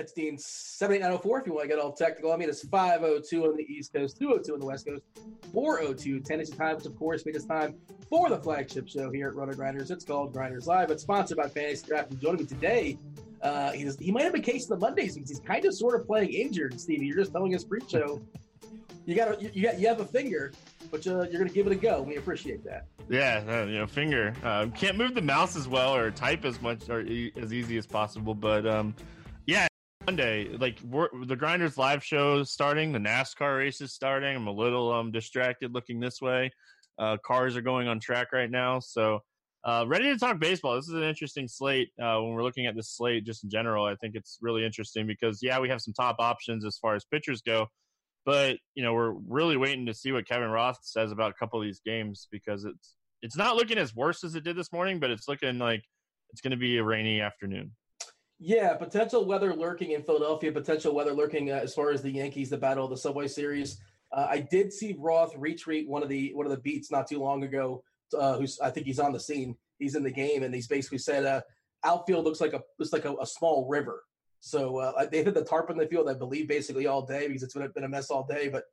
Gunners? Dean here. That's Dean 78904. If you want to get all technical, I mean, it's 502 on the East Coast, 202 on the West Coast, 402 Tennessee time, which of course means it's time for the flagship show here at Roto Grinders. It's called Grinders Live. It's sponsored by Fantasy Draft. And joining me today, uh, he, he might have a case of the Mondays because he's kind of sort of playing injured, Stevie. You're just telling us pre-show. You got you, you got you have a finger, but uh, you're going to give it a go. We appreciate that. Yeah, uh, you know, finger. Uh, can't move the mouse as well or type as much or e- as easy as possible. But um, Monday, like the Grinders live show is starting. The NASCAR race is starting. I'm a little um distracted looking this way. Uh, cars are going on track right now, so uh, ready to talk baseball. This is an interesting slate. Uh, when we're looking at this slate, just in general, I think it's really interesting because yeah, we have some top options as far as pitchers go. But you know, we're really waiting to see what Kevin Roth says about a couple of these games because it's it's not looking as worse as it did this morning, but it's looking like it's going to be a rainy afternoon. Yeah, potential weather lurking in Philadelphia, potential weather lurking uh, as far as the Yankees, the battle of the Subway Series. Uh, I did see Roth retweet one of the one of the beats not too long ago. Uh, who's I think he's on the scene. He's in the game, and he's basically said uh, outfield looks like a looks like a, a small river. So uh, they hit the tarp in the field, I believe, basically all day because it's been been a mess all day. But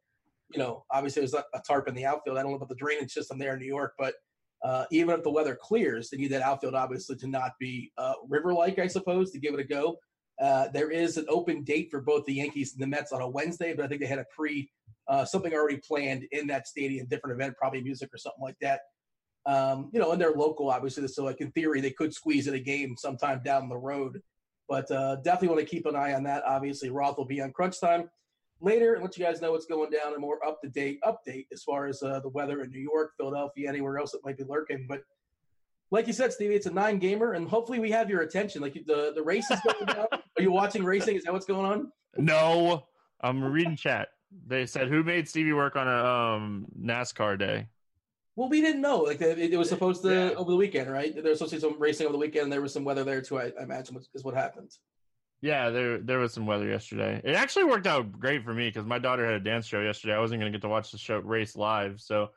you know, obviously there's a tarp in the outfield. I don't know about the drainage system there in New York, but uh, even if the weather clears, they need that outfield obviously to not be uh, river-like, I suppose, to give it a go. Uh, there is an open date for both the Yankees and the Mets on a Wednesday, but I think they had a pre uh, something already planned in that stadium, different event, probably music or something like that. Um, you know, and they're local, obviously, so like in theory, they could squeeze in a game sometime down the road. But uh, definitely want to keep an eye on that. Obviously, Roth will be on crunch time later and let you guys know what's going down. A more up to date update as far as uh, the weather in New York, Philadelphia, anywhere else that might be lurking. But like you said, Stevie, it's a nine gamer, and hopefully we have your attention. Like the the race is going down. Are you watching racing? Is that what's going on? No, I'm reading chat. They said who made Stevie work on a um, NASCAR day. Well, we didn't know. Like it, it was supposed to yeah. over the weekend, right? There was supposed to be some racing over the weekend, and there was some weather there too. I, I imagine is what happened. Yeah, there there was some weather yesterday. It actually worked out great for me because my daughter had a dance show yesterday. I wasn't going to get to watch the show race live, so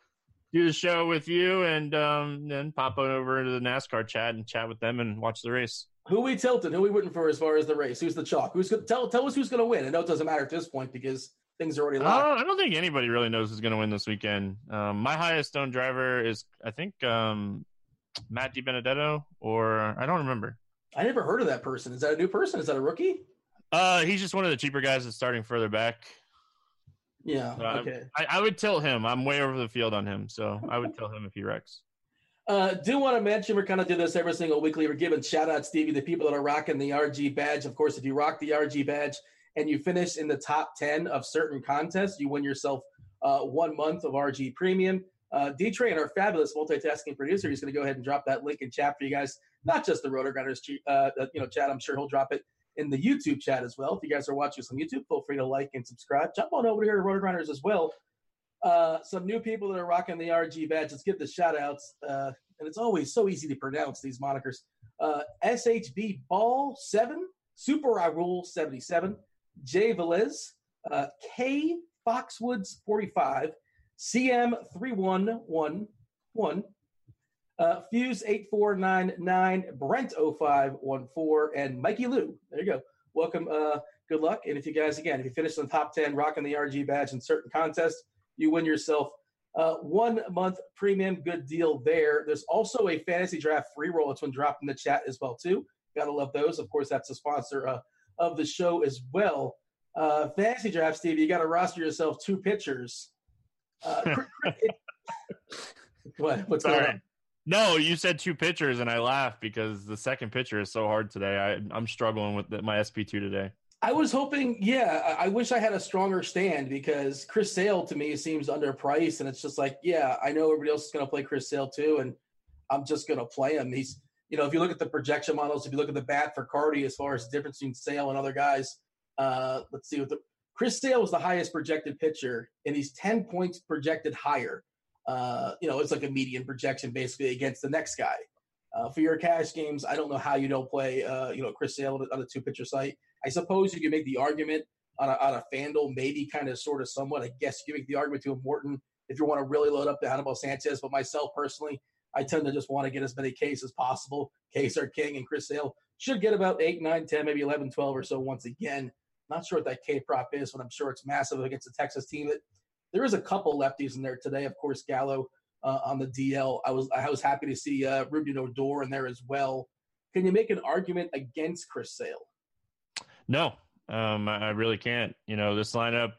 do the show with you and um, then pop on over to the NASCAR chat and chat with them and watch the race. Who we tilted? Who we rooting for as far as the race? Who's the chalk? Who's gonna, tell tell us who's going to win? I know it doesn't matter at this point because things are already locked. Uh, I don't think anybody really knows who's going to win this weekend. Um, my highest owned driver is I think um, Matt DiBenedetto, or I don't remember. I never heard of that person. Is that a new person? Is that a rookie? Uh, he's just one of the cheaper guys that's starting further back. Yeah. So okay. I, I, would tell him. I'm way over the field on him, so I would tell him if he wrecks. Uh, do want to mention we're kind of doing this every single weekly. We're giving shout out Stevie, the people that are rocking the RG badge. Of course, if you rock the RG badge and you finish in the top ten of certain contests, you win yourself uh, one month of RG Premium. Uh, D Train, our fabulous multitasking producer, he's going to go ahead and drop that link in chat for you guys. Not just the RotoGrinders, uh, you know, chat. I'm sure he'll drop it in the YouTube chat as well. If you guys are watching us on YouTube, feel free to like and subscribe. Jump on over here to RotoGrinders as well. Uh, some new people that are rocking the RG badge. Let's give the shout outs. Uh, and it's always so easy to pronounce these monikers. Uh, SHB Ball 7, Super I Rule 77, J Velez, uh, K Foxwoods 45, CM 3111, uh, Fuse 8499, Brent 0514, and Mikey Lou. There you go. Welcome. Uh, good luck. And if you guys, again, if you finish in the top 10, rocking the RG badge in certain contests, you win yourself uh, one month premium. Good deal there. There's also a fantasy draft free roll. It's been dropped in the chat as well, too. Gotta love those. Of course, that's a sponsor uh, of the show as well. Uh, fantasy draft, Steve, you got to roster yourself two pitchers. Uh, what, what's Sorry. going on? No, you said two pitchers, and I laughed because the second pitcher is so hard today. I, I'm struggling with the, my SP2 today. I was hoping, yeah, I wish I had a stronger stand because Chris Sale to me seems underpriced, and it's just like, yeah, I know everybody else is going to play Chris Sale too, and I'm just going to play him. He's, you know, if you look at the projection models, if you look at the bat for Carty as far as the difference between Sale and other guys, uh, let's see what the Chris Sale was the highest projected pitcher, and he's 10 points projected higher uh, you know, it's like a median projection basically against the next guy. Uh, for your cash games, I don't know how you don't play, uh, you know, Chris Sale on a two pitcher site. I suppose you can make the argument on a, on a FanDuel, maybe kind of sort of somewhat. I guess you can make the argument to a Morton if you want to really load up the Anibal Sanchez. But myself personally, I tend to just want to get as many Ks as possible. Ks are king, and Chris Sale should get about 8, 9, 10, maybe 11, 12 or so once again. Not sure what that K prop is, but I'm sure it's massive against the Texas team that there is a couple lefties in there today. Of course, Gallo uh, on the DL. I was I was happy to see uh, Rougned Odor in there as well. Can you make an argument against Chris Sale? No, um, I really can't. You know, this lineup,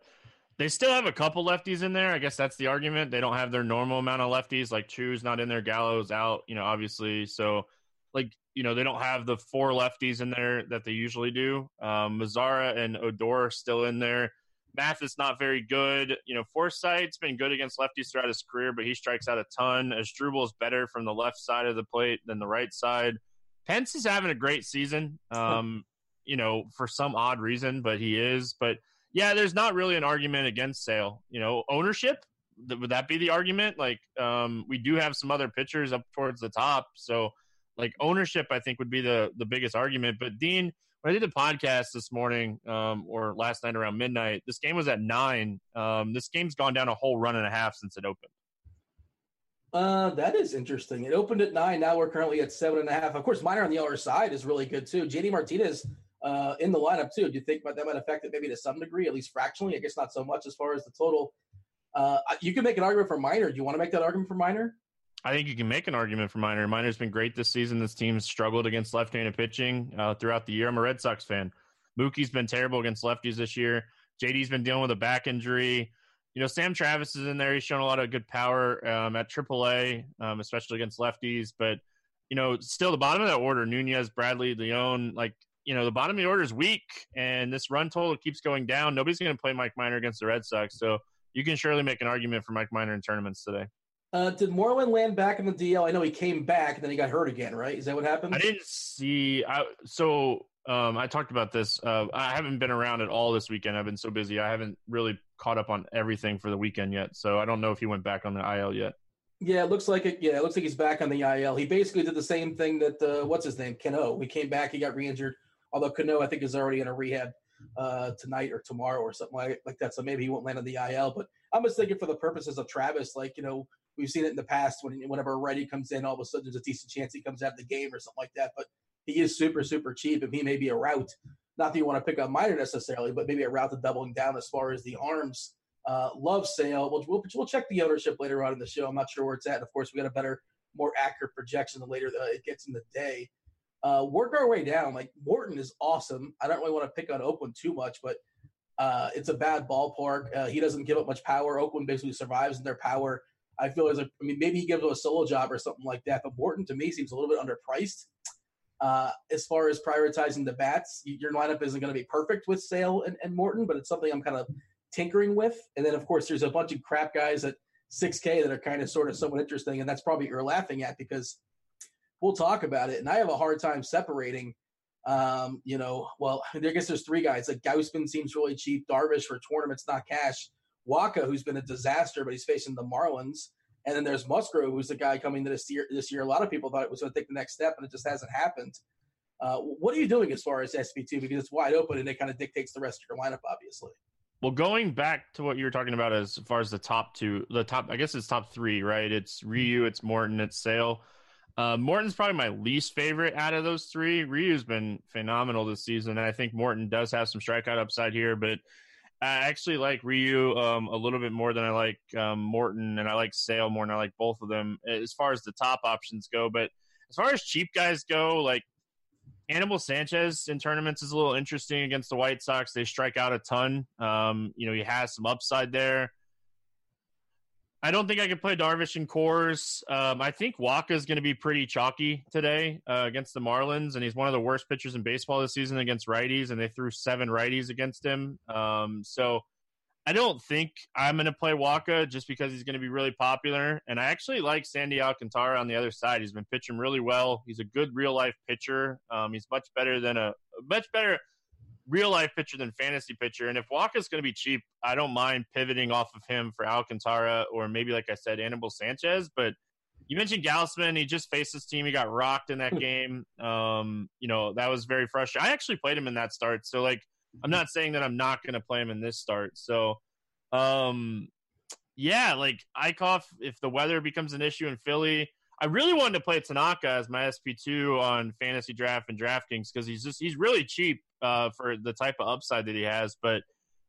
they still have a couple lefties in there. I guess that's the argument. They don't have their normal amount of lefties. Like Choo's not in there, Gallo's out. You know, obviously. So, like, you know, they don't have the four lefties in there that they usually do. Um, Mazara and Odor are still in there. Mathis not very good. You know, Forsythe's been good against lefties throughout his career, but he strikes out a ton. Asdrubal is better from the left side of the plate than the right side. Pence is having a great season. Um, you know, for some odd reason, but he is. But yeah, there's not really an argument against Sale. You know, ownership would that be the argument? Like, um, we do have some other pitchers up towards the top, so like ownership, I think would be the the biggest argument. But Dean when I did the podcast this morning um, or last night around midnight, this game was at nine. Um, this game's gone down a whole run and a half since it opened. Uh, that is interesting. It opened at nine. Now we're currently at seven and a half. Of course, Minor on the other side is really good too. JD Martinez uh, in the lineup too. Do you think that might affect it maybe to some degree, at least fractionally? I guess not so much as far as the total. Uh, you can make an argument for Minor. Do you want to make that argument for Minor? I think you can make an argument for Minor. Minor's been great this season. This team's struggled against left-handed pitching uh, throughout the year. I'm a Red Sox fan. Mookie's been terrible against lefties this year. JD's been dealing with a back injury. You know, Sam Travis is in there. He's shown a lot of good power um, at AAA, um, especially against lefties. But you know, still the bottom of that order: Nunez, Bradley, Leone. Like you know, the bottom of the order is weak, and this run total keeps going down. Nobody's going to play Mike Minor against the Red Sox, so you can surely make an argument for Mike Minor in tournaments today. Uh, did Moreland land back in the DL? I know he came back and then he got hurt again, right? Is that what happened? I didn't see. I, so um, I talked about this. Uh, I haven't been around at all this weekend. I've been so busy. I haven't really caught up on everything for the weekend yet. So I don't know if he went back on the IL yet. Yeah, it looks like it. Yeah, it looks like he's back on the IL. He basically did the same thing that uh, what's his name, Cano. We came back, he got re-injured. Although Cano, I think, is already in a rehab uh, tonight or tomorrow or something like, like that. So maybe he won't land on the IL. But I'm just thinking for the purposes of Travis, like you know, we've seen it in the past when whenever Reddy comes in, all of a sudden there's a decent chance he comes out of the game or something like that. But he is super super cheap, and he may be a route. Not that you want to pick up Minor necessarily, but maybe a route to doubling down as far as the arms. Uh, love Sale. We'll, we'll, we'll check the ownership later on in the show. I'm not sure where it's at. And of course, we got a better, more accurate projection the later uh, it gets in the day. Uh, work our way down. Like Morton is awesome. I don't really want to pick on Oakland too much, but uh, it's a bad ballpark. Uh, he doesn't give up much power. Oakland basically survives in their power. I feel as a, I mean, maybe he gives a solo job or something like that. But Morton to me seems a little bit underpriced. Uh, as far as prioritizing the bats, your lineup isn't going to be perfect with Sale and, and Morton, but it's something I'm kind of tinkering with. And then, of course, there's a bunch of crap guys at 6K that are kind of sort of somewhat interesting. And that's probably you're laughing at because we'll talk about it. And I have a hard time separating, um, you know, well, I guess there's three guys. Like Gausman seems really cheap. Darvish for tournaments, not cash. Wacha, who's been a disaster, but he's facing the Marlins. And then there's Musgrove, who's the guy coming this year. This year, a lot of people thought it was going to take the next step, and it just hasn't happened. Uh, what are you doing as far as SP2? Because it's wide open, and it kind of dictates the rest of your lineup, obviously. Well, going back to what you were talking about as far as the top two, the top, I guess it's top three, right? It's Ryu, it's Morton, it's Sale. Uh, Morton's probably my least favorite out of those three. Ryu's been phenomenal this season, and I think Morton does have some strikeout upside here, but I actually like Ryu um, a little bit more than I like um, Morton, and I like Sale more and I like both of them as far as the top options go. But as far as cheap guys go, like Anibal Sanchez in tournaments is a little interesting against the White Sox. They strike out a ton. Um, you know, he has some upside there. I don't think I can play Darvish in Coors. Um, I think Wacha is going to be pretty chalky today uh, against the Marlins, and he's one of the worst pitchers in baseball this season against righties, and they threw seven righties against him. Um, so I don't think I'm going to play Wacha just because he's going to be really popular. And I actually like Sandy Alcantara on the other side. He's been pitching really well. He's a good real life pitcher. Um, he's much better than a much better real life pitcher than fantasy pitcher. And if Wacha's going to be cheap, I don't mind pivoting off of him for Alcantara or maybe, like I said, Anibal Sanchez. But you mentioned Gausman. He just faced his team. He got rocked in that game. Um, you know, that was very frustrating. I actually played him in that start. So, like, I'm not saying that I'm not going to play him in this start. So, um, yeah, like Eickhoff, if the weather becomes an issue in Philly, I really wanted to play Tanaka as my SP2 on fantasy draft and DraftKings because he's just he's really cheap uh, for the type of upside that he has. But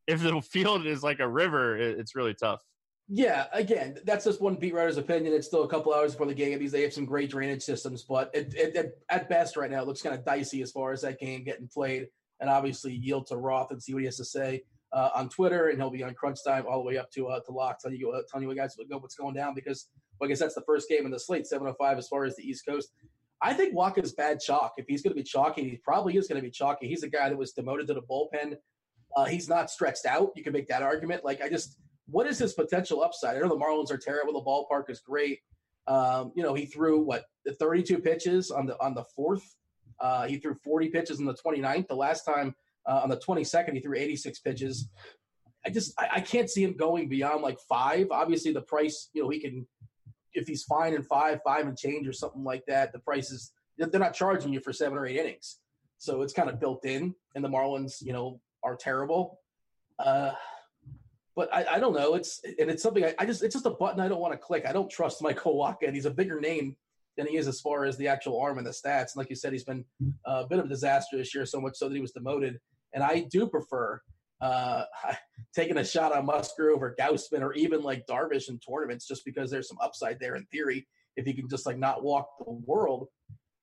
if the field is like a river, it, it's really tough. Yeah, again, that's just one beat writer's opinion. It's still a couple hours before the game. These they have some great drainage systems, but it, it, it, at best right now it looks kind of dicey as far as that game getting played. And obviously yield to Roth and see what he has to say uh, on Twitter, and he'll be on Crunch Time all the way up to uh, to Lock, telling you uh, telling you guys what's going down because I guess that's the first game in the slate, 705 as far as the East Coast. I think Wacha's bad chalk. If he's going to be chalky, he probably is going to be chalky. He's a guy that was demoted to the bullpen. Uh, he's not stretched out. You can make that argument. Like, I just, what is his potential upside? I know the Marlins are terrible. The ballpark is great. Um, you know, he threw what 32 pitches on the on the fourth. Uh, he threw 40 pitches on the 29th. The last time uh, on the 22nd, he threw 86 pitches. I just I, I, can't see him going beyond like five. Obviously, the price, you know, he can if he's fine in five, five and change or something like that, the prices they're not charging you for seven or eight innings, so it's kind of built in. And the Marlins, you know, are terrible. Uh, but I, I, don't know. It's and it's something I, I, just it's just a button I don't want to click. I don't trust Michael Wacha, and he's a bigger name than he is as far as the actual arm and the stats. And like you said, he's been a bit of a disaster this year, so much so that he was demoted. And I do prefer uh, taking a shot on Musgrove or Gausman or even like Darvish in tournaments just because there's some upside there in theory. if he can just like not walk the world.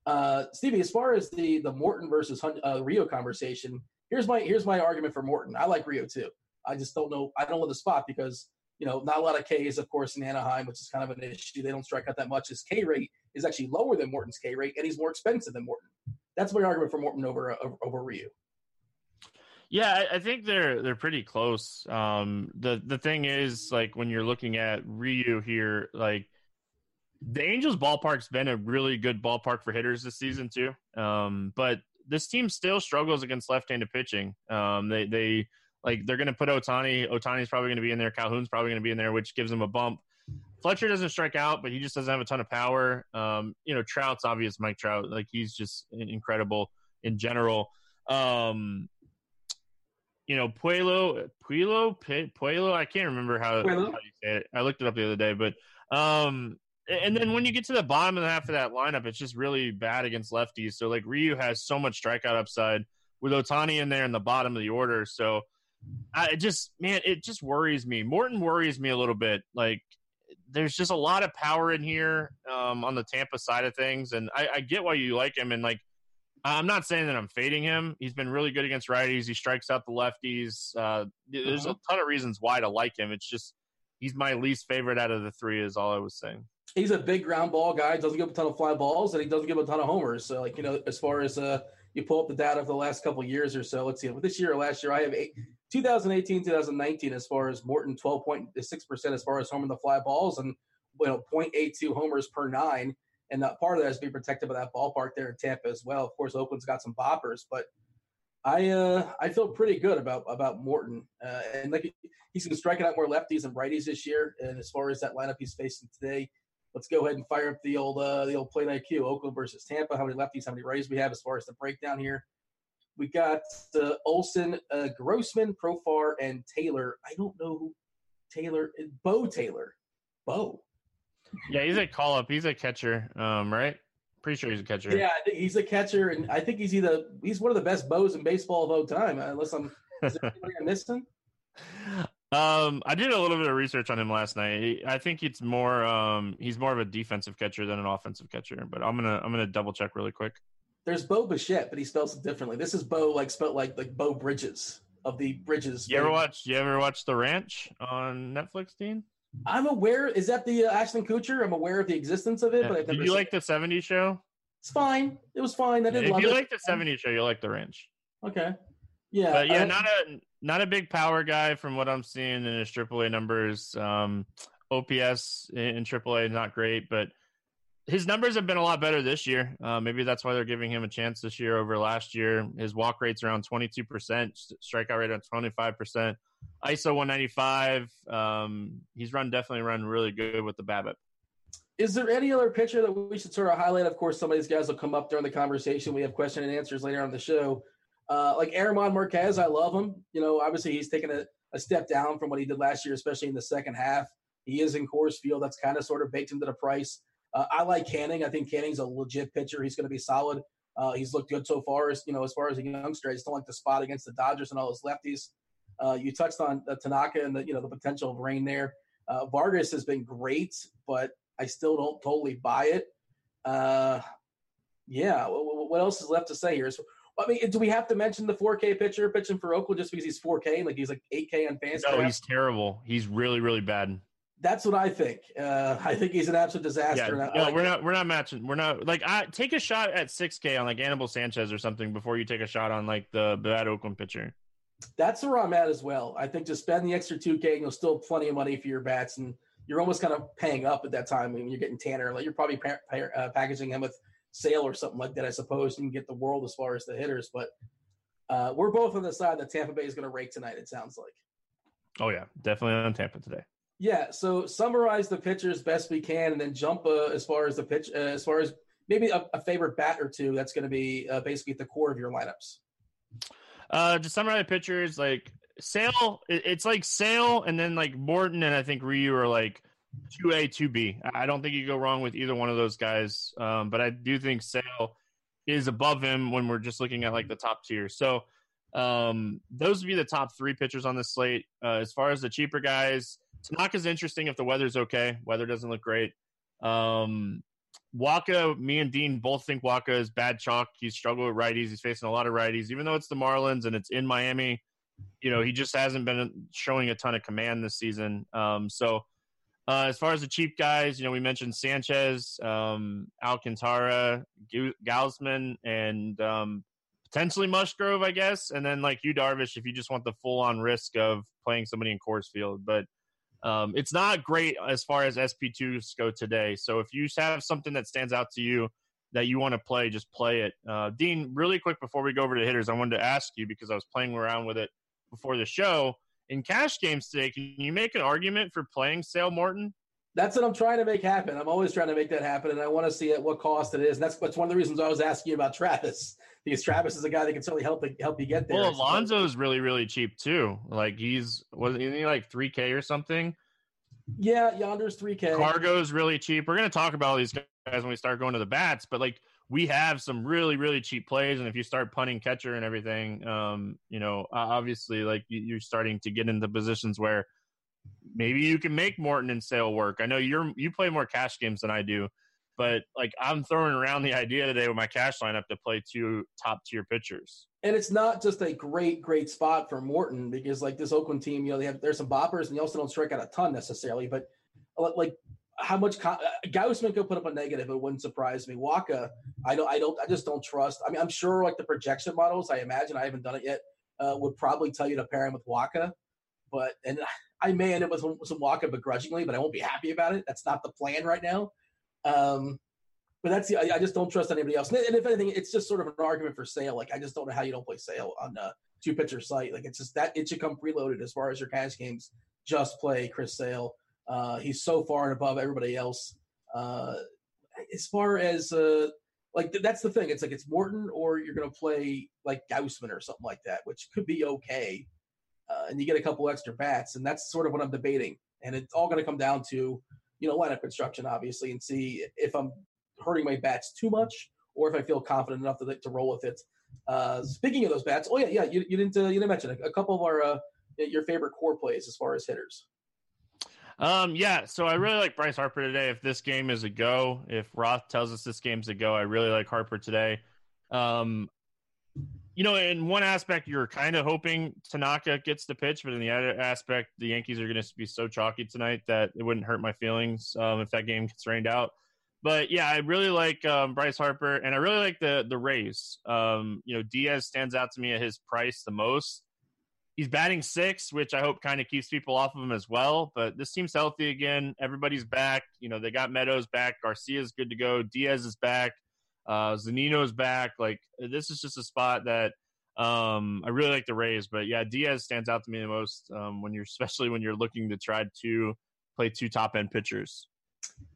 Uh, Stevie, as far as the the Morton versus uh, Ryu conversation, here's my here's my argument for Morton. I like Ryu too. I just don't know. I don't know the spot because you know not a lot of Ks, of course, in Anaheim, which is kind of an issue. They don't strike out that much. His K rate is actually lower than Morton's K rate, and he's more expensive than Morton. That's my argument for Morton over over, over Ryu. Yeah, I, think they're they're pretty close. Um, the the thing is, like when you're looking at Ryu here, like the Angels ballpark's been a really good ballpark for hitters this season too. Um, but this team still struggles against left-handed pitching. Um, they they like they're going to put Ohtani. Ohtani's probably going to be in there. Calhoun's probably going to be in there, which gives them a bump. Fletcher doesn't strike out, but he just doesn't have a ton of power. Um, you know, Trout's obvious. Mike Trout, like he's just incredible in general. Um, you know, Puelo, Puelo, Puelo. I can't remember how, how, you say it. I looked it up the other day, but um, and then when you get to the bottom of the half of that lineup, it's just really bad against lefties. So like Ryu has so much strikeout upside with Ohtani in there in the bottom of the order. So I just man, it just worries me. Morton worries me a little bit. Like there's just a lot of power in here um, on the Tampa side of things, and I, I get why you like him. And like I'm not saying that I'm fading him. He's been really good against righties. He strikes out the lefties. Uh, there's a ton of reasons why to like him. It's just he's my least favorite out of the three. Is all I was saying he's a big ground ball guy. Doesn't give a ton of fly balls, and he doesn't give a ton of homers. So, like you know, as far as uh, you pull up the data for the last couple years or so, let's see. With this year or last year, I have eight, 2018, 2019 as far as Morton 12.6 percent as far as homering the fly balls, and you know 0.82 homers per nine. And that part of that is being protected by that ballpark there in Tampa as well. Of course, Oakland's got some boppers, but I uh, I feel pretty good about about Morton, uh, and like he's been striking out more lefties and righties this year. And as far as that lineup he's facing today, let's go ahead and fire up the old uh, the old plate IQ. Oakland versus Tampa. How many lefties? How many righties we have as far as the breakdown here? We got uh, Olson, uh, Grossman, Profar, and Taylor. I don't know who Taylor. Bo Taylor. Beau. Yeah, he's a call up. He's a catcher, um, right? Pretty sure he's a catcher. Yeah, he's a catcher, and I think he's either he's one of the best bows in baseball of all time. Unless I'm, is there I'm missing? Um, I did a little bit of research on him last night. I think it's more um he's more of a defensive catcher than an offensive catcher, but I'm gonna I'm gonna double check really quick. There's Bo Bichette, but he spells it differently. This is Bo like spelled like like Beau Bridges of the Bridges. You ever watch you ever watch The Ranch on Netflix, Dean? I'm aware. Is that the uh, Ashton Kutcher? I'm aware of the existence of it, yeah. but I've never. Did you like the '70s show? It's fine. It was fine. I didn't if love you it. like the '70s show, you like The Ranch. Okay. Yeah, but yeah, not a not a big power guy from what I'm seeing in his AAA numbers. Um, OPS in AAA not great, but his numbers have been a lot better this year. Uh, maybe that's why they're giving him a chance this year over last year. His walk rate's around 22%, strikeout rate on 25%, ISO 195. Um, he's run definitely run really good with the BABIP. Is there any other pitcher that we should sort of highlight? Of course, some of these guys will come up during the conversation. We have question and answers later on the show. Uh, like German Marquez, I love him. You know, obviously he's taken a, a step down from what he did last year, especially in the second half. He is in Coors Field. That's kind of sort of baked into the price. Uh, I like Canning. I think Canning's a legit pitcher. He's going to be solid. Uh, he's looked good so far as you know, as far as a youngster. I just don't like the spot against the Dodgers and all those lefties. Uh, you touched on uh, Tanaka and the you know the potential of rain there. Uh, Vargas has been great, but I still don't totally buy it. Uh, yeah, what else is left to say here? So I mean, do we have to mention the 4K pitcher pitching for Oakland just because he's 4K? Like he's like 8K on fans? No, he's terrible. He's really, really bad. That's what I think. Uh, I think he's an absolute disaster. Yeah, no, like we're not. We're not matching. We're not like. I take a shot at 6K on like Anibal Sanchez or something before you take a shot on like the bad Oakland pitcher. That's where I'm at as well. I think just spend the extra 2K and you'll still plenty of money for your bats, and you're almost kind of paying up at that time. when you're getting Tanner. Like you're probably pa- pa- uh, packaging him with Sale or something like that, I suppose, and get the world as far as the hitters. But uh, we're both on the side that Tampa Bay is going to rake tonight. It sounds like. Oh yeah, definitely on Tampa today. Yeah. So summarize the pitchers best we can, and then jump uh, as far as the pitch, uh, as far as maybe a, a, favorite bat or two. That's going to be uh, basically at the core of your lineups. Uh, to summarize the pitchers, like Sale, it's like Sale, and then like Morton, and I think Ryu are like two A, two B. I don't think you go wrong with either one of those guys. Um, but I do think Sale is above him when we're just looking at like the top tier. So um, those would be the top three pitchers on this slate. Uh, as far as the cheaper guys, Tanaka's interesting if the weather's okay. Weather doesn't look great. Um, Wacha, me and Dean both think Wacha is bad chalk. He's struggled with righties. He's facing a lot of righties, even though it's the Marlins and it's in Miami. You know, he just hasn't been showing a ton of command this season. Um, so, uh, as far as the cheap guys, you know, we mentioned Sanchez, um, Alcantara, Gausman, and um, potentially Musgrove, I guess. And then like you, Darvish, if you just want the full on risk of playing somebody in Coors Field. But um, it's not great as far as SP2s go today. So if you have something that stands out to you that you want to play, just play it. Uh, Dean, really quick before we go over to hitters, I wanted to ask you because I was playing around with it before the show. In cash games today, can you make an argument for playing Sale Morton? That's what I'm trying to make happen. I'm always trying to make that happen, and I want to see at what cost it is. And that's that's one of the reasons I was asking you about Travis because Travis is a guy that can certainly help help you get there. Well, is really really cheap too. Like he's wasn't he like three K or something? Yeah, Yonder's three K. Cargo is really cheap. We're gonna talk about all these guys when we start going to the bats, but like we have some really really cheap plays, and if you start punting catcher and everything, um, you know, obviously like you're starting to get into positions where maybe you can make Morton and Sale work. I know you're you play more cash games than I do. But like I'm throwing around the idea today with my cash lineup to play two top tier pitchers. And it's not just a great, great spot for Morton because like this Oakland team, you know, they have there's some boppers and they also don't strike out a ton necessarily. But uh, like how much uh, Gausman could put up a negative, it wouldn't surprise me. Wacha, I don't, I don't, I just don't trust. I mean, I'm sure like the projection models, I imagine I haven't done it yet, uh, would probably tell you to pair him with Wacha, But and I may end up with some, some Wacha begrudgingly, but I won't be happy about it. That's not the plan right now. Um, but that's the I, I, just don't trust anybody else. And if anything, it's just sort of an argument for Sale. Like I just don't know how you don't play Sale on a two pitcher site. Like it's just that it should come preloaded as far as your cash games. Just play Chris Sale. Uh, he's so far and above everybody else. Uh, as far as uh, like th- that's the thing. It's like it's Morton or you're going to play like Gausman or something like that, which could be okay. Uh, and you get a couple extra bats, and that's sort of what I'm debating. And it's all going to come down to you know, lineup construction, obviously, and see if I'm hurting my bats too much or if I feel confident enough to, to roll with it. Uh, speaking of those bats, oh yeah, yeah, you, you didn't uh, you didn't mention a, a couple of our uh, your favorite core plays as far as hitters. Um, yeah, so I really like Bryce Harper today. If this game is a go, if Roth tells us this game's a go, I really like Harper today. Um, you know, in one aspect, you're kind of hoping Tanaka gets the pitch, but in the other aspect, the Yankees are going to be so chalky tonight that it wouldn't hurt my feelings um, if that game gets rained out. But yeah, I really like um, Bryce Harper, and I really like the the Rays. Um, you know, Diaz stands out to me at his price the most. He's batting six, which I hope kind of keeps people off of him as well. But this team's healthy again. Everybody's back. You know, they got Meadows back. Garcia's good to go. Diaz is back. Uh, Zunino's back. Like this is just a spot that um, I really like the Rays, but yeah, Diaz stands out to me the most um, when you're, especially when you're looking to try to play two top end pitchers.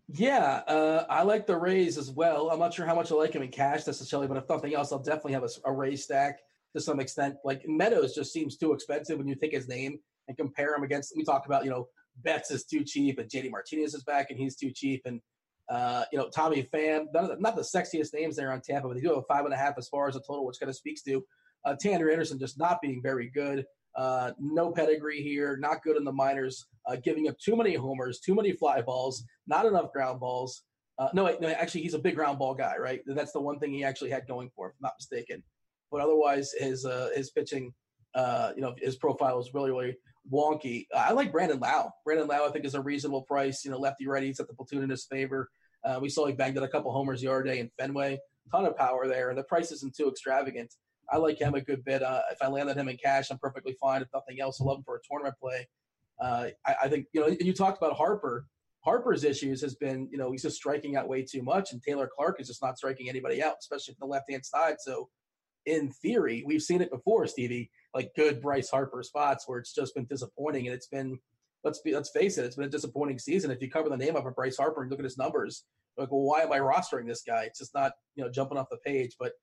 Yeah, uh, I like the Rays as well. I'm not sure how much I like him in cash necessarily, but if nothing else, I'll definitely have a, a stack to some extent. Like Meadows just seems too expensive when you take his name and compare him against. We talk about you know Betts is too cheap and JD Martinez is back and he's too cheap and uh, you know, Tommy Pham, the, not the sexiest names there on Tampa, but they do have a five and a half as far as a total, which kind of speaks to uh, Tanner Anderson just not being very good. Uh, no pedigree here, not good in the minors, uh, giving up too many homers, too many fly balls, not enough ground balls. Uh, no, wait, no, actually, he's a big ground ball guy, right? That's the one thing he actually had going for, if I'm not mistaken. But otherwise, his uh, his pitching, uh, you know, his profile is really, really wonky. I like Brandon Lowe. Brandon Lowe, I think, is a reasonable price. You know, lefty righty, he's at the platoon in his favor. Uh, we saw he banged out a couple homers the other day in Fenway. Ton of power there, and the price isn't too extravagant. I like him a good bit. Uh, if I landed him in cash, I'm perfectly fine. If nothing else, I love him for a tournament play. Uh, I, I, think you know. You talked about Harper. Harper's issues has been you know he's just striking out way too much, and Taylor Clarke is just not striking anybody out, especially from the left hand side. So, in theory, we've seen it before, Stevie. Like good Bryce Harper spots where it's just been disappointing, and it's been let's be let's face it, it's been a disappointing season. If you cover the name up of Bryce Harper and look at his numbers, like, well, why am I rostering this guy? It's just not you know jumping off the page. But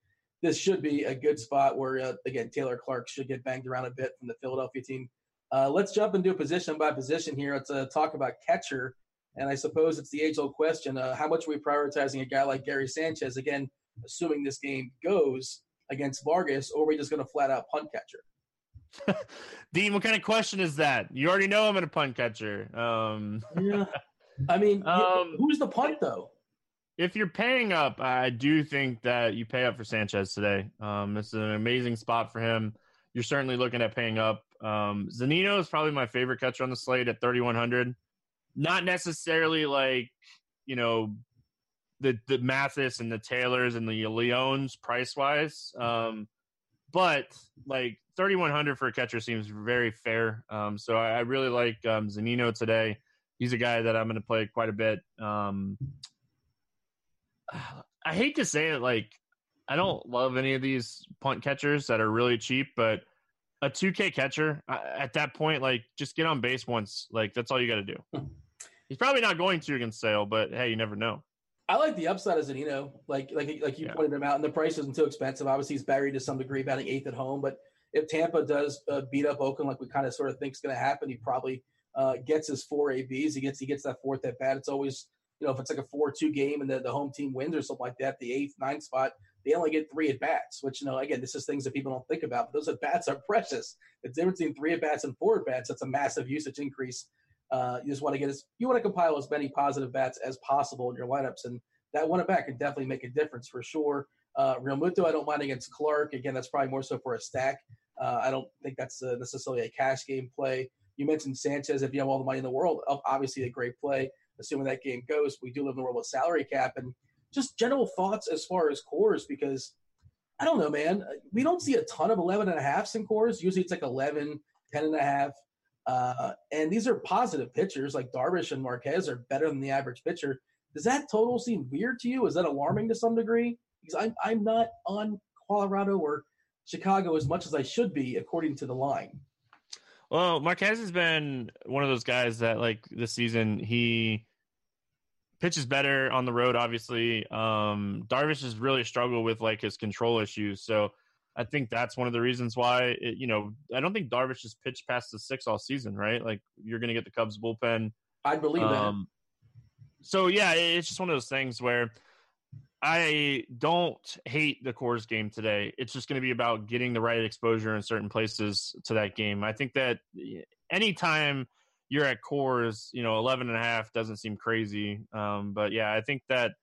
this should be a good spot where uh, again Taylor Clarke should get banged around a bit from the Philadelphia team. Uh, let's jump into position by position here. Let's uh, talk about catcher, and I suppose it's the age-old question: uh, How much are we prioritizing a guy like Gary Sanchez? Again, assuming this game goes against Vargas, or are we just going to flat out punt catcher? Dean, what kind of question is that? You already know I'm in a punt catcher. Um... yeah. I mean, um, who's the punt though? If you're paying up, I do think that you pay up for Sanchez today. Um, this is an amazing spot for him. You're certainly looking at paying up. Um, Zunino is probably my favorite catcher on the slate at 3,100. Not necessarily like you know the the Mathis and the Taylors and the Leones price wise. Um, but like 3100 for a catcher seems very fair. Um, so I, I, really like um, Zunino today. He's a guy that I'm going to play quite a bit. Um, I hate to say it, like I don't love any of these punt catchers that are really cheap, but a 2K catcher at that point, like just get on base once. Like that's all you got to do. He's probably not going to against Sale, but hey, you never know. I like the upside of Zunino, like like like you yeah. pointed him out, and the price isn't too expensive. Obviously, he's buried to some degree, batting eighth at home. But if Tampa does uh, beat up Oakland, like we kind of sort of think is going to happen, he probably uh, gets his four ABs. He gets he gets that fourth at bat. It's always you know if it's like a four-two game and the, the home team wins or something like that, the eighth, ninth spot, they only get three at bats. Which you know again, this is things that people don't think about. But those at bats are precious. The difference between three at bats and four at bats, that's a massive usage increase. Uh, you just want to get as you want to compile as many positive bats as possible in your lineups and that one at bat can definitely make a difference for sure. Uh, Realmuto, I don't mind against Clarke. Again, that's probably more so for a stack. Uh, I don't think that's uh, necessarily a cash game play. You mentioned Sanchez. If you have all the money in the world, obviously a great play. Assuming that game goes, we do live in the world with salary cap and just general thoughts as far as cores because I don't know, man. We don't see a ton of 11 and a halfs in cores. Usually it's like 11, 10 and a half. Uh, and these are positive pitchers like Darvish and Marquez are better than the average pitcher. Does that total seem weird to you? Is that alarming to some degree? Because I'm I'm not on Colorado or Chicago as much as I should be according to the line. Well, Marquez has been one of those guys that like this season he pitches better on the road. Obviously, um, Darvish has really struggled with like his control issues. So I think that's one of the reasons why it, you know I don't think Darvish has pitched past the six all season. Right? Like you're going to get the Cubs bullpen. I believe um, so yeah, it's just one of those things where I don't hate the Coors game today. It's just going to be about getting the right exposure in certain places to that game. I think that anytime you're at Coors, you know, 11 and a half doesn't seem crazy. Um, but yeah, I think that